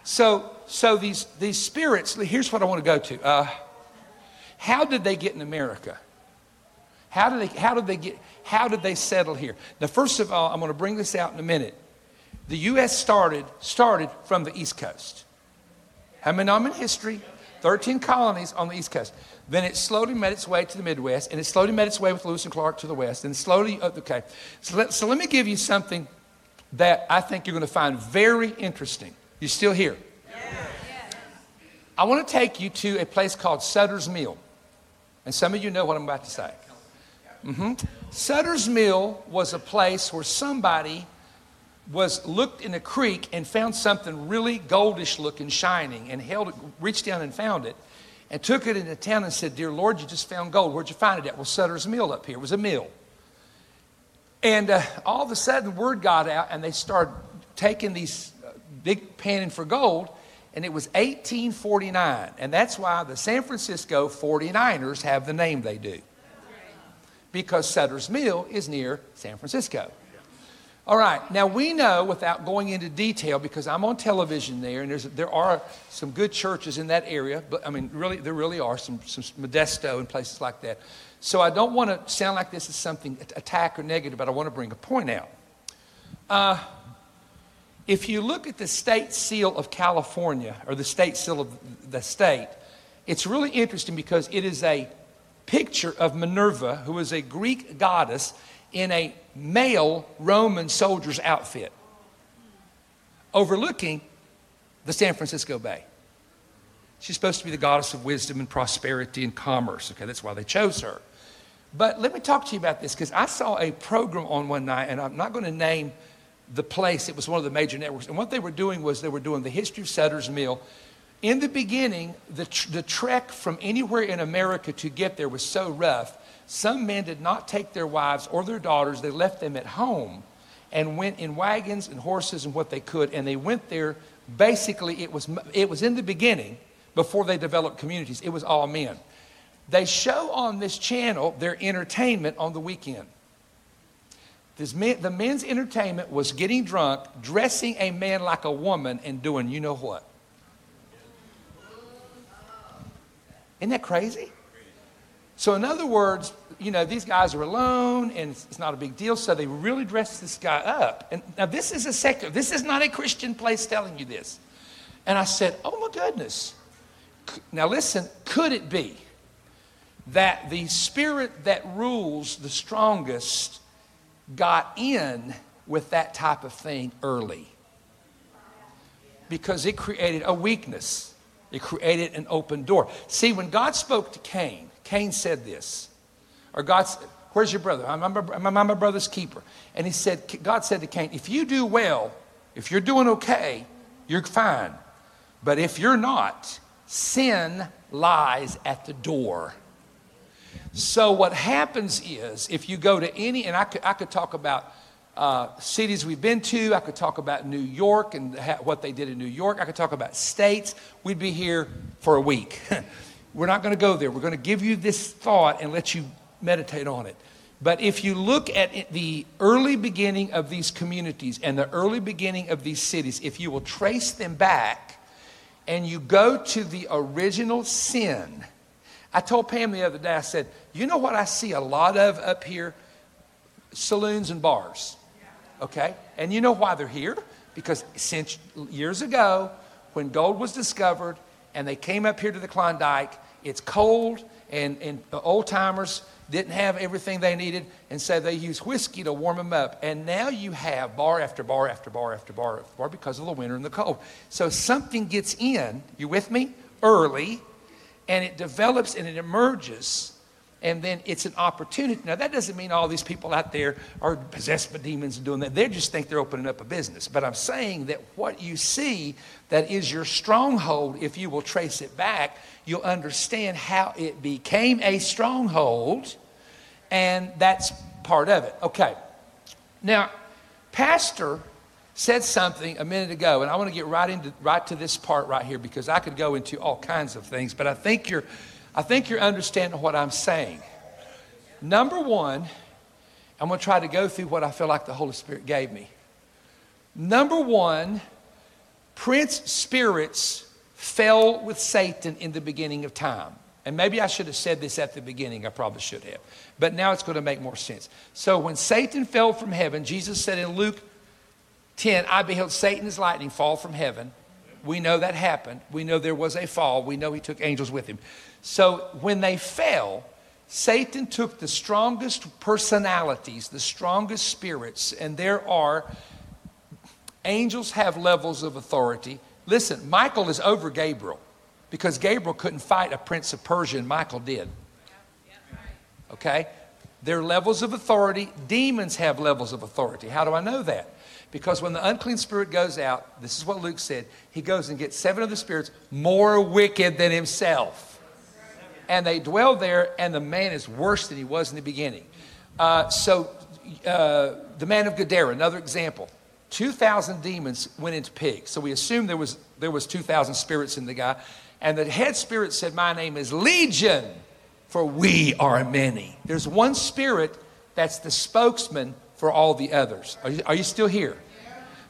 So so these these spirits, here's what I want to go to. Uh, how did they get in America? How did they how did they get how did they settle here? Now, first of all, I'm going to bring this out in a minute. The U.S. started started from the East Coast. How many know in history? 13 colonies on the East Coast. Then it slowly made its way to the Midwest, and it slowly made its way with Lewis and Clark to the West, and slowly, uh, okay. So let, so let me give you something that I think you're going to find very interesting. You're still here? I want to take you to a place called Sutter's Mill. And some of you know what I'm about to say. Mm-hmm. Sutter's Mill was a place where somebody was looked in a creek and found something really goldish looking, shining, and held it, reached down and found it, and took it into town and said, "Dear Lord, you just found gold. Where'd you find it at?" Well, Sutter's Mill up here. It was a mill. And uh, all of a sudden, word got out, and they started taking these uh, big panning for gold, and it was 1849. And that's why the San Francisco 49ers have the name they do. Because Sutter's Mill is near San Francisco. All right, now we know without going into detail, because I'm on television there, and there are some good churches in that area, but I mean, really, there really are some, some Modesto and places like that. So I don't want to sound like this is something attack or negative, but I want to bring a point out. Uh, if you look at the state seal of California, or the state seal of the state, it's really interesting because it is a picture of Minerva, who is a Greek goddess, in a male Roman soldier's outfit, overlooking the San Francisco Bay. She's supposed to be the goddess of wisdom and prosperity and commerce. Okay, that's why they chose her. But let me talk to you about this because I saw a program on one night, and I'm not going to name the place. It was one of the major networks. And what they were doing was they were doing the history of Sutter's Mill. In the beginning, the, tr- the trek from anywhere in America to get there was so rough. Some men did not take their wives or their daughters, they left them at home and went in wagons and horses and what they could. And they went there. Basically, it was, it was in the beginning, before they developed communities, it was all men. They show on this channel their entertainment on the weekend. Men, the men's entertainment was getting drunk, dressing a man like a woman, and doing you know what. Isn't that crazy? So, in other words, you know, these guys are alone and it's not a big deal. So, they really dress this guy up. And now, this is a secular, this is not a Christian place telling you this. And I said, Oh my goodness. Now, listen, could it be? that the spirit that rules the strongest got in with that type of thing early because it created a weakness. It created an open door. See, when God spoke to Cain, Cain said this, or God said, Where's your brother? I'm, I'm, I'm my brother's keeper. And he said, God said to Cain, If you do well, if you're doing okay, you're fine. But if you're not, sin lies at the door. So what happens is, if you go to any, and I could, I could talk about uh, cities we've been to, I could talk about New York and ha- what they did in New York, I could talk about states. We'd be here for a week. (laughs) We're not going to go there. We're going to give you this thought and let you meditate on it. But if you look at the early beginning of these communities and the early beginning of these cities, if you will trace them back and you go to the original sin, I told Pam the other day, I said, you know what I see a lot of up here? Saloons and bars. Okay? And you know why they're here? Because since years ago, when gold was discovered and they came up here to the Klondike, it's cold and, and the old timers didn't have everything they needed, and so they used whiskey to warm them up. And now you have bar after bar after bar after bar after bar because of the winter and the cold. So something gets in, you with me? Early, and it develops and it emerges and then it's an opportunity. Now, that doesn't mean all these people out there are possessed by demons and doing that. They just think they're opening up a business. But I'm saying that what you see that is your stronghold, if you will trace it back, you'll understand how it became a stronghold, and that's part of it. Okay. Now, Pastor said something a minute ago, and I want to get right into right to this part right here because I could go into all kinds of things, but I think you're I think you're understanding what I'm saying. Number one, I'm going to try to go through what I feel like the Holy Spirit gave me. Number one, prince spirits fell with Satan in the beginning of time. And maybe I should have said this at the beginning. I probably should have. But now it's going to make more sense. So when Satan fell from heaven, Jesus said in Luke 10, I beheld Satan as lightning fall from heaven. We know that happened. We know there was a fall. We know he took angels with him. So when they fell, Satan took the strongest personalities, the strongest spirits, and there are angels have levels of authority. Listen, Michael is over Gabriel. Because Gabriel couldn't fight a prince of Persia and Michael did. Okay? There are levels of authority. Demons have levels of authority. How do I know that? Because when the unclean spirit goes out, this is what Luke said, he goes and gets seven other spirits more wicked than himself. And they dwell there, and the man is worse than he was in the beginning. Uh, so, uh, the man of Gadara, another example. 2,000 demons went into pigs. So we assume there was, there was 2,000 spirits in the guy. And the head spirit said, My name is Legion, for we are many. There's one spirit that's the spokesman for all the others. Are you, are you still here?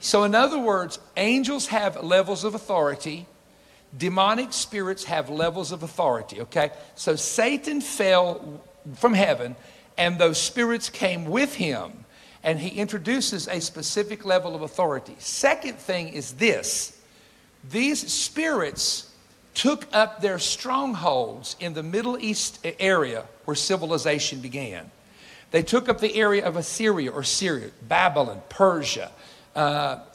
So, in other words, angels have levels of authority. Demonic spirits have levels of authority, okay? So Satan fell from heaven, and those spirits came with him, and he introduces a specific level of authority. Second thing is this these spirits took up their strongholds in the Middle East area where civilization began. They took up the area of Assyria or Syria, Babylon, Persia, uh,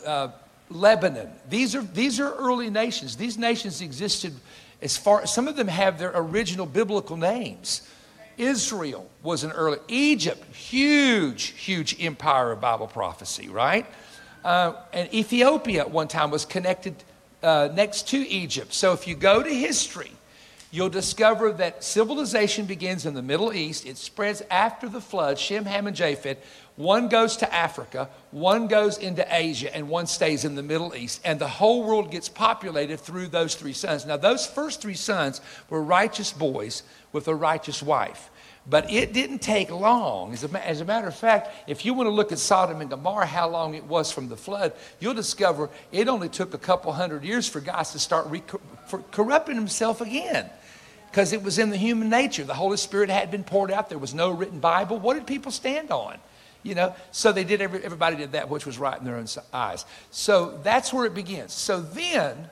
uh, Lebanon. These are, these are early nations. These nations existed as far, some of them have their original biblical names. Israel was an early, Egypt, huge, huge empire of Bible prophecy, right? Uh, and Ethiopia at one time was connected uh, next to Egypt. So if you go to history, you'll discover that civilization begins in the Middle East. It spreads after the flood, Shem, Ham, and Japheth. One goes to Africa, one goes into Asia, and one stays in the Middle East. And the whole world gets populated through those three sons. Now, those first three sons were righteous boys with a righteous wife. But it didn't take long. As a, as a, matter of fact, if you want to look at Sodom and Gomorrah, how long it was from the flood, you'll discover it only took a couple hundred years for guys to start re- for corrupting himself again. Because it was in the human nature. The Holy Spirit had been poured out. There was no written Bible. What did people stand on? You know, so they did, every, everybody did that which was right in their own eyes. So that's where it begins. So then,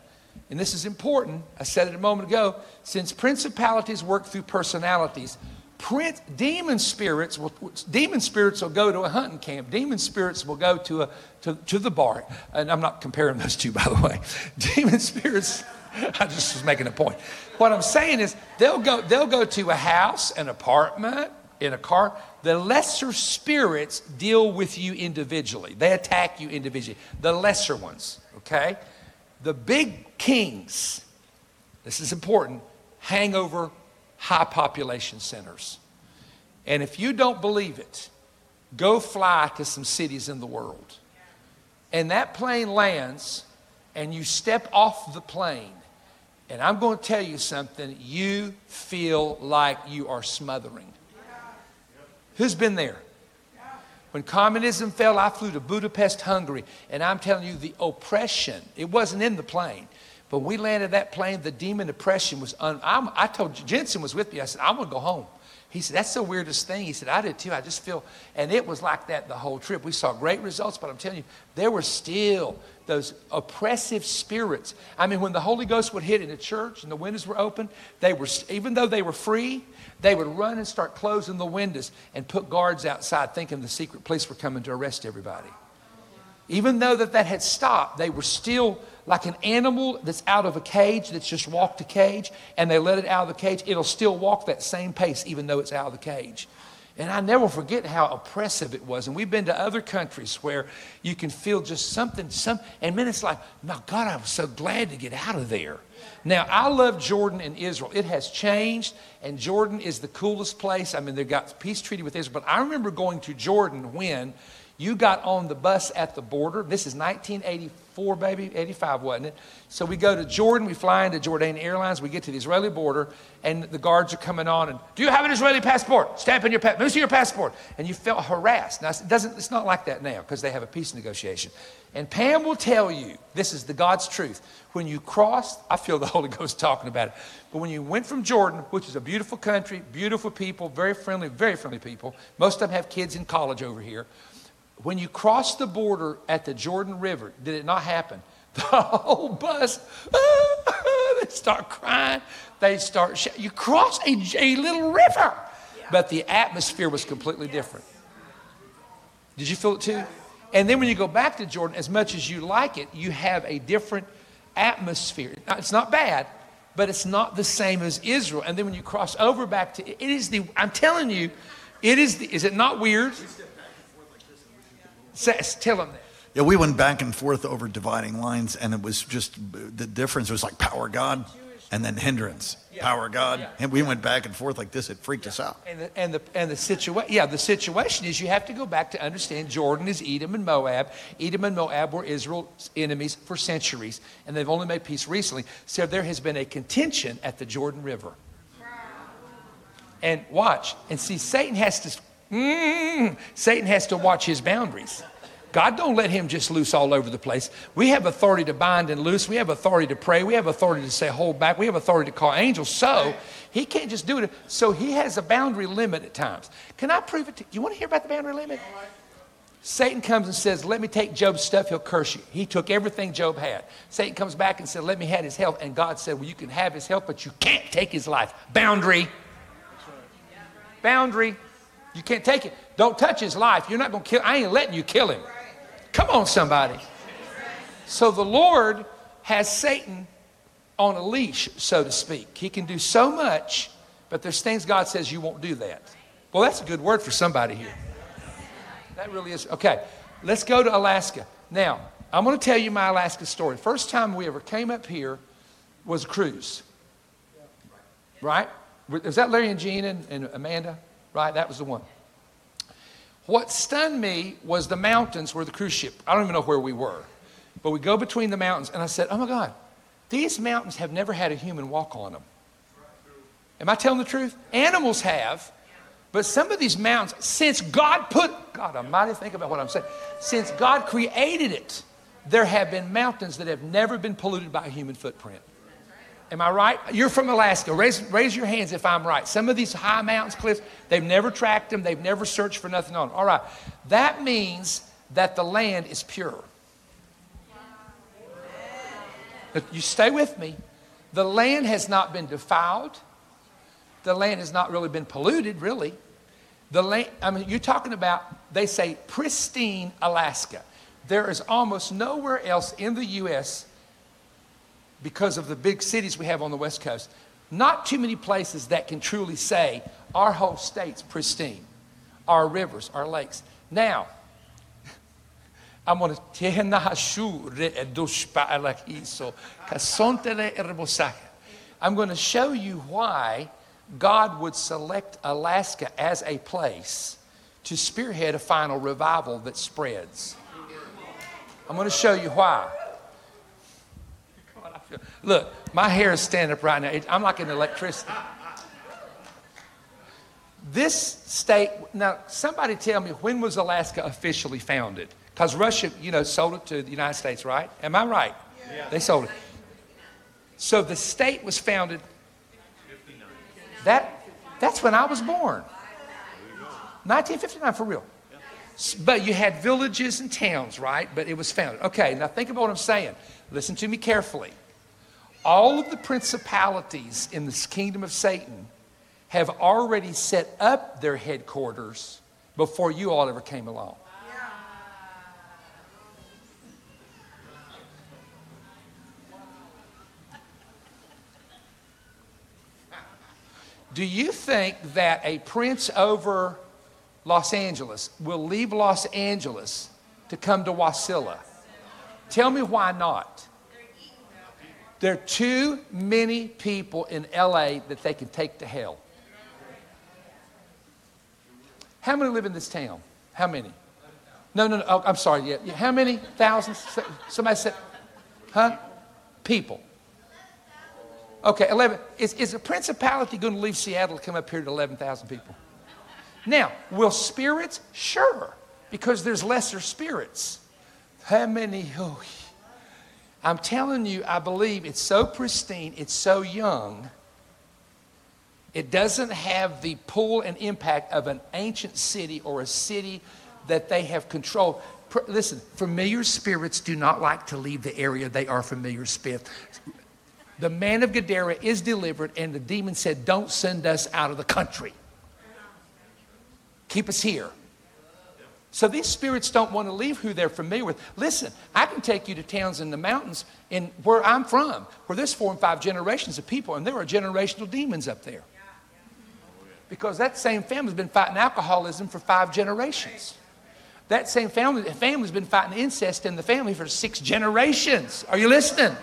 and this is important, I said it a moment ago, since principalities work through personalities, Prince, demon spirits will demon spirits will go to a hunting camp. Demon spirits will go to a to, to the bar. And I'm not comparing those two, (laughs) by the way. Demon spirits. (laughs) I just was making a point. What I'm saying is they'll go they'll go to a house, an apartment, in a car. The lesser spirits deal with you individually. They attack you individually. The lesser ones, okay? The big kings. This is important. Hangover high population centers. And if you don't believe it, go fly to some cities in the world. And that plane lands, and you step off the plane. And I'm going to tell you something, you feel like you are smothering. Who's been there? When communism fell, I flew to Budapest, Hungary, and I'm telling you, the oppression, it wasn't in the plane. But we landed that plane, the demon depression was, un, I'm, i told Jensen was with me. I said, "I'm gonna go home. He said, That's the weirdest thing. He said, I did too. I just feel, and it was like that the whole trip. We saw great results, but I'm telling you, there were still those oppressive spirits. I mean, when the Holy Ghost would hit in the church and the windows were open, they were, even though they were free, they would run and start closing the windows and put guards outside thinking the secret police were coming to arrest everybody. Even though that, that had stopped, they were still like an animal that's out of a cage that's just walked a cage and they let it out of the cage, it'll still walk that same pace even though it's out of the cage. And I never forget how oppressive it was. And we've been to other countries where you can feel just something, some, and then it's like, my God, I was so glad to get out of there. Now, I love Jordan and Israel. It has changed, and Jordan is the coolest place. I mean, they've got peace treaty with Israel. But I remember going to Jordan when you got on the bus at the border. This is 1984, baby, 85, wasn't it? So we go to Jordan, we fly into Jordan Airlines, we get to the Israeli border, and the guards are coming on and, do you have an Israeli passport? Stamp in your passport. Me see your passport. And you felt harassed. Now, it doesn't, it's not like that now because they have a peace negotiation. And Pam will tell you, this is the God's truth. When you crossed, I feel the Holy Ghost talking about it, but when you went from Jordan, which is a beautiful country, beautiful people, very friendly, very friendly people, most of them have kids in college over here when you cross the border at the Jordan River, did it not happen? (laughs) The whole bus, (laughs) they start crying. They start, sh- you cross a, a little river. But the atmosphere was completely different. Did you feel it too? And then when you go back to Jordan, as much as you like it, you have a different atmosphere. It's not bad, but it's not the same as Israel. And then when you cross over back to it is the I'm telling you, it is the is it not weird? Say, tell them that. Yeah, we went back and forth over dividing lines, and it was just the difference was like power God and then hindrance, power God. And we went back and forth like this. It freaked us out. And the, and the, and the situation, yeah, the situation is you have to go back to understand Jordan is Edom and Moab. Edom and Moab were Israel's enemies for centuries, and they've only made peace recently. So there has been a contention at the Jordan River. And watch, and see, Satan has to, mm, Satan has to watch his boundaries. God don't let him just loose all over the place. We have authority to bind and loose. We have authority to pray. We have authority to say hold back. We have authority to call angels. So he can't just do it. So he has a boundary limit at times. Can I prove it to you? Want to hear about the boundary limit? Satan comes and says, Let me take Job's stuff, he'll curse you. He took everything Job had. Satan comes back and said, Let me have his health. And God said, Well, you can have his health, but you can't take his life. Boundary. Boundary. You can't take it. Don't touch his life. You're not going to kill. I ain't letting you kill him. Come on, somebody. So the Lord has Satan on a leash, so to speak. He can do so much, but there's things God says you won't do that. Well, that's a good word for somebody here. That really is. Okay, let's go to Alaska. Now, I'm going to tell you my Alaska story. First time we ever came up here was a cruise. Right? Was that Larry and Jean and, and Amanda? Right? That was the one. What stunned me was the mountains where the cruise ship, I don't even know where we were, but we go between the mountains, and I said, Oh my God, these mountains have never had a human walk on them. Am I telling the truth? Animals have, but some of these mountains, since God put, God Almighty, think about what I'm saying. Since God created it, there have been mountains that have never been polluted by a human footprint. Am I right? You're from Alaska. Raise, raise your hands if I'm right. Some of these high mountains, cliffs, they've never tracked them, they've never searched for nothing on them. All right. That means that the land is pure. You stay with me. The land has not been defiled. The land has not really been polluted, really. The land, I mean, you're talking about, they say pristine Alaska. There is almost nowhere else in the U.S because of the big cities we have on the West Coast, not too many places that can truly say our whole state's pristine, our rivers, our lakes. Now, (laughs) I'm going to I'm going to show you why God would select Alaska as a place to spearhead a final revival that spreads. I'm going to show you why. Look, my hair is standing up right now. I'm like an electricity. This state, now somebody tell me when was Alaska officially founded? Because Russia, you know, sold it to the United States, right? Am I right? Yeah. They sold it. So the state was founded. That, that's when I was born. 1959 for real. But you had villages and towns, right? But it was founded. Okay, now think about what I'm saying. Listen to me carefully all of the principalities in this kingdom of Satan have already set up their headquarters before you all ever came along. Do you think that a prince over Los Angeles will leave Los Angeles to come to Wasilla? Tell me why not. There are too many people in LA that they can take to hell. How many live in this town? How many? No, no, no. Oh, I'm sorry. Yeah. How many? Thousands? Somebody said, huh? People. Okay, 11. Is, is a principality going to leave Seattle to come up here to 11,000 people? Now, will spirits? Sure, because there's lesser spirits. How many? Oh, I'm telling you, I believe it's so pristine, it's so young. It doesn't have the pull and impact of an ancient city or a city that they have controlled. Listen, familiar spirits do not like to leave the area they are familiar with. The man of Gadara is delivered, and the demon said, Don't send us out of the country. Keep us here. So these spirits don't want to leave who they're familiar with. Listen, I can take you to towns in the mountains in where I'm from, where there's four and five generations of people, and there are generational demons up there. Because that same family's been fighting alcoholism for five generations. That same family, family's been fighting incest in the family for six generations. Are you listening?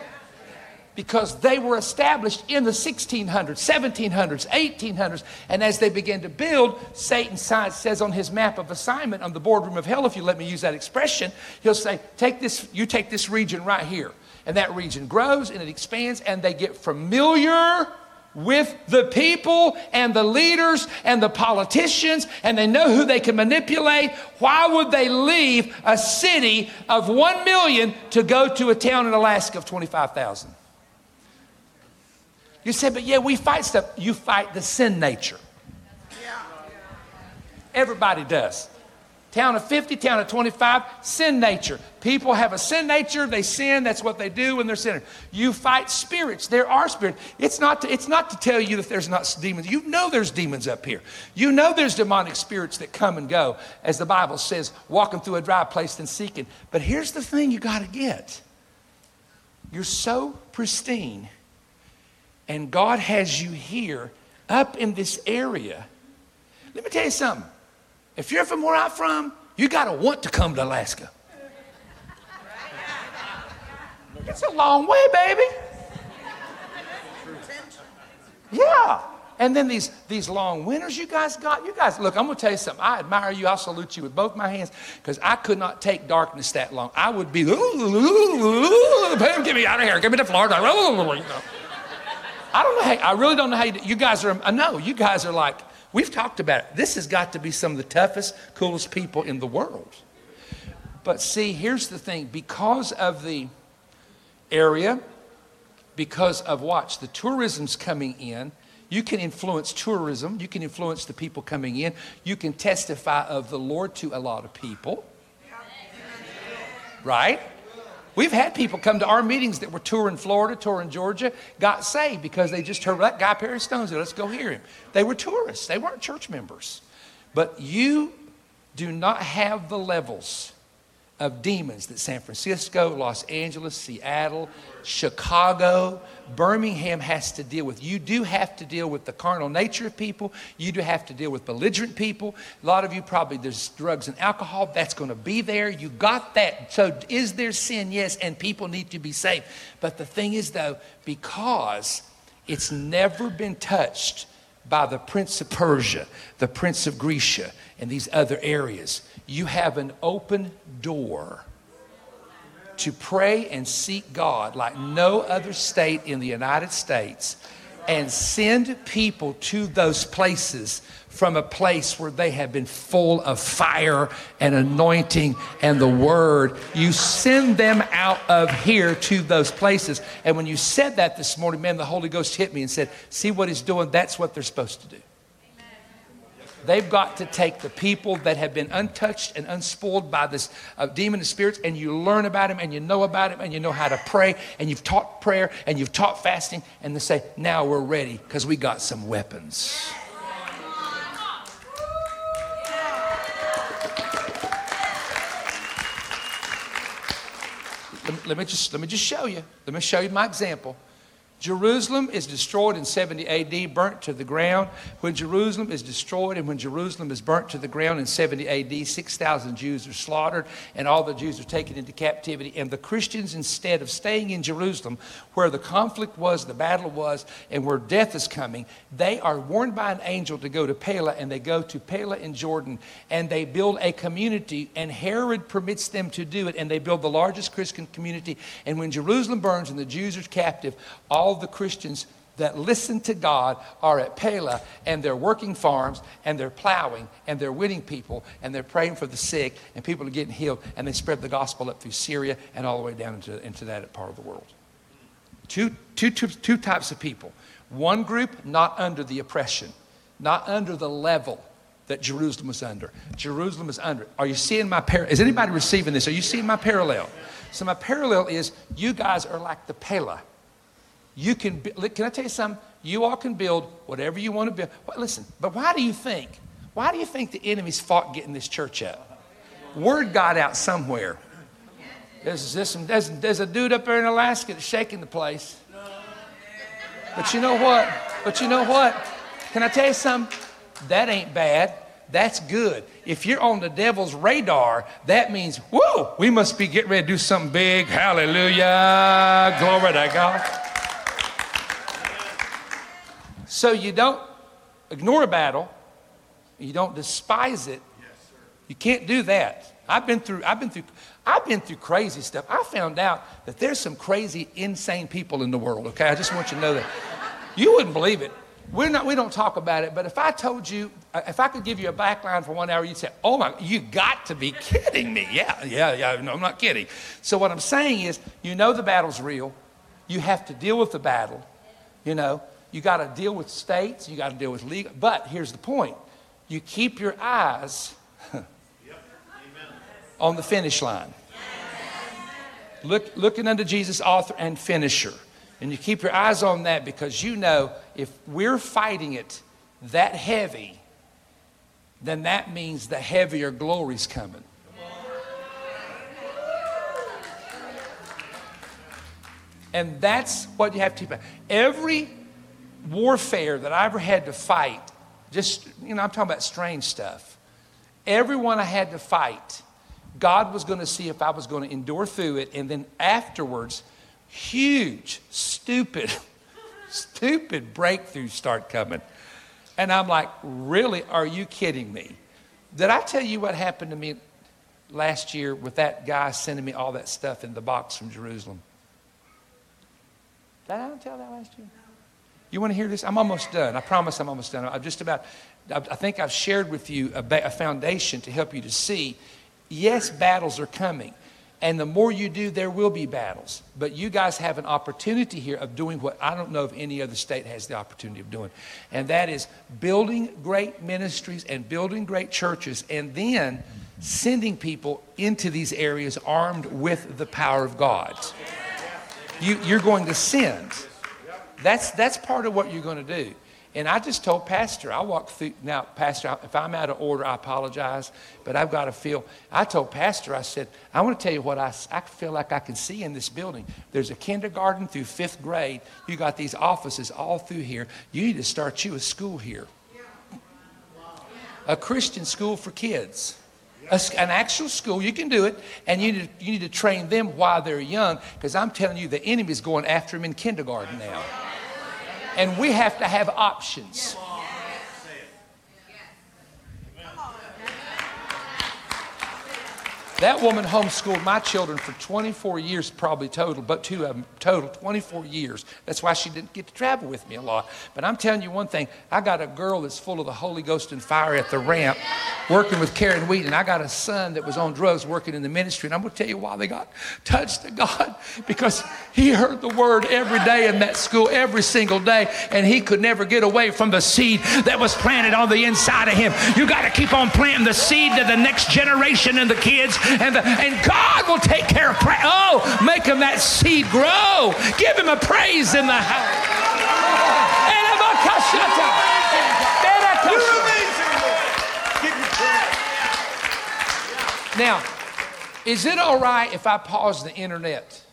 Because they were established in the 1600s, 1700s, 1800s. And as they began to build, Satan says on his map of assignment on the boardroom of hell, if you let me use that expression, he'll say, take this, you take this region right here. And that region grows and it expands, and they get familiar with the people and the leaders and the politicians, and they know who they can manipulate. Why would they leave a city of 1 million to go to a town in Alaska of 25,000? You say, but yeah, we fight stuff. You fight the sin nature. Everybody does. Town of 50, town of 25, sin nature. People have a sin nature, they sin, that's what they do when they're sinning. You fight spirits. There are spirits. It's not to, it's not to tell you that there's not demons. You know there's demons up here. You know there's demonic spirits that come and go, as the Bible says, walking through a dry place and seeking. But here's the thing you got to get you're so pristine and God has you here up in this area. Let me tell you something. If you're from where I'm from, you got to want to come to Alaska. It's a long way, baby. Yeah. And then these, these long winters you guys got. You guys, look, I'm going to tell you something. I admire you. I'll salute you with both my hands because I could not take darkness that long. I would be, get me out of here. Get me to Florida. I don't know how, I really don't know how you, you guys are, I know, you guys are like, we've talked about it. This has got to be some of the toughest, coolest people in the world. But see, here's the thing because of the area, because of watch, the tourism's coming in, you can influence tourism, you can influence the people coming in, you can testify of the Lord to a lot of people. Right? We've had people come to our meetings that were touring Florida, touring Georgia, got saved because they just heard that guy Perry Stones. Let's go hear him. They were tourists. They weren't church members. But you do not have the levels of demons that San Francisco, Los Angeles, Seattle, Chicago, Birmingham has to deal with. You do have to deal with the carnal nature of people. You do have to deal with belligerent people. A lot of you probably, there's drugs and alcohol. That's going to be there. You got that. So is there sin? Yes. And people need to be saved. But the thing is, though, because it's never been touched by the prince of Persia, the prince of Grecia, and these other areas you have an open door to pray and seek God like no other state in the United States and send people to those places from a place where they have been full of fire and anointing and the word. You send them out of here to those places. And when you said that this morning, man, the Holy Ghost hit me and said, See what he's doing? That's what they're supposed to do. They've got to take the people that have been untouched and unspoiled by this uh, demon and spirits, and you learn about them, and you know about them, and you know how to pray, and you've taught prayer, and you've taught fasting, and they say, now we're ready because we got some weapons. Let me, let me just let me just show you. Let me show you my example. Jerusalem is destroyed in 70 AD, burnt to the ground. When Jerusalem is destroyed and when Jerusalem is burnt to the ground in 70 AD, 6,000 Jews are slaughtered and all the Jews are taken into captivity. And the Christians, instead of staying in Jerusalem, where the conflict was, the battle was, and where death is coming, they are warned by an angel to go to Pella and they go to Pella in Jordan and they build a community. And Herod permits them to do it and they build the largest Christian community. And when Jerusalem burns and the Jews are captive, all all the Christians that listen to God are at Pella and they're working farms and they're plowing and they're winning people and they're praying for the sick and people are getting healed and they spread the gospel up through Syria and all the way down into, into that part of the world. Two, two, two, two types of people. One group not under the oppression, not under the level that Jerusalem was under. Jerusalem is under. Are you seeing my parallel? Is anybody receiving this? Are you seeing my parallel? So my parallel is you guys are like the Pella you can, can I tell you something? You all can build whatever you want to build. Listen, but why do you think? Why do you think the enemies fought getting this church up? Word got out somewhere. There's, some, there's, there's a dude up there in Alaska that's shaking the place. But you know what? But you know what? Can I tell you something? That ain't bad. That's good. If you're on the devil's radar, that means, whoa, we must be getting ready to do something big. Hallelujah. Glory to God. So you don't ignore a battle, you don't despise it. You can't do that. I've been through, I've been through, I've been through crazy stuff. I found out that there's some crazy, insane people in the world, okay? I just want you to know that. You wouldn't believe it. We're not, we don't talk about it, but if I told you, uh, if I could give you a backline for one hour, you'd say, oh my, you got to be kidding me. Yeah, yeah, yeah, no, I'm not kidding. So what I'm saying is, you know the battle's real. You have to deal with the battle. You know, you got to deal with states, you got to deal with legal. But here's the point you keep your eyes on the finish line. Look, looking unto Jesus, author and finisher. And you keep your eyes on that because you know if we're fighting it that heavy, then that means the heavier glory's coming. And that's what you have to keep. Every warfare that I ever had to fight, just, you know, I'm talking about strange stuff. Everyone I had to fight, God was going to see if I was going to endure through it. And then afterwards, huge, stupid, (laughs) stupid breakthroughs start coming. And I'm like, really? Are you kidding me? Did I tell you what happened to me last year with that guy sending me all that stuff in the box from Jerusalem? Did I tell that last year? You want to hear this? I'm almost done. I promise I'm almost done. I'm just about, I think I've shared with you a, a foundation to help you to see yes, battles are coming. And the more you do, there will be battles. But you guys have an opportunity here of doing what I don't know if any other state has the opportunity of doing. And that is building great ministries and building great churches and then sending people into these areas armed with the power of God. You, you're going to send. That's, that's part of what you're going to do. And I just told Pastor, I walk through, now, Pastor, if I'm out of order, I apologize, but I've got to feel. I told Pastor, I said, I want to tell you what I, I feel like I can see in this building. There's a kindergarten through fifth grade. You got these offices all through here. You need to start you a school here. A Christian school for kids. A, an actual school, you can do it, and you need, you need to train them while they're young, because I'm telling you, the enemy's going after them in kindergarten now. And we have to have options. That woman homeschooled my children for 24 years, probably total, but two of them total, 24 years. That's why she didn't get to travel with me a lot. But I'm telling you one thing I got a girl that's full of the Holy Ghost and fire at the ramp working with Karen Wheaton. I got a son that was on drugs working in the ministry. And I'm going to tell you why they got touched to God (laughs) because he heard the word every day in that school, every single day, and he could never get away from the seed that was planted on the inside of him. You got to keep on planting the seed to the next generation and the kids and, the, and God will take care of prayer. Oh, make him that seed grow. Give him a praise in the house. Now, is it all right if I pause the internet?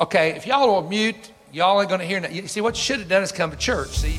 Okay, if y'all will mute, y'all ain't going to hear that. You see, what you should have done is come to church. See,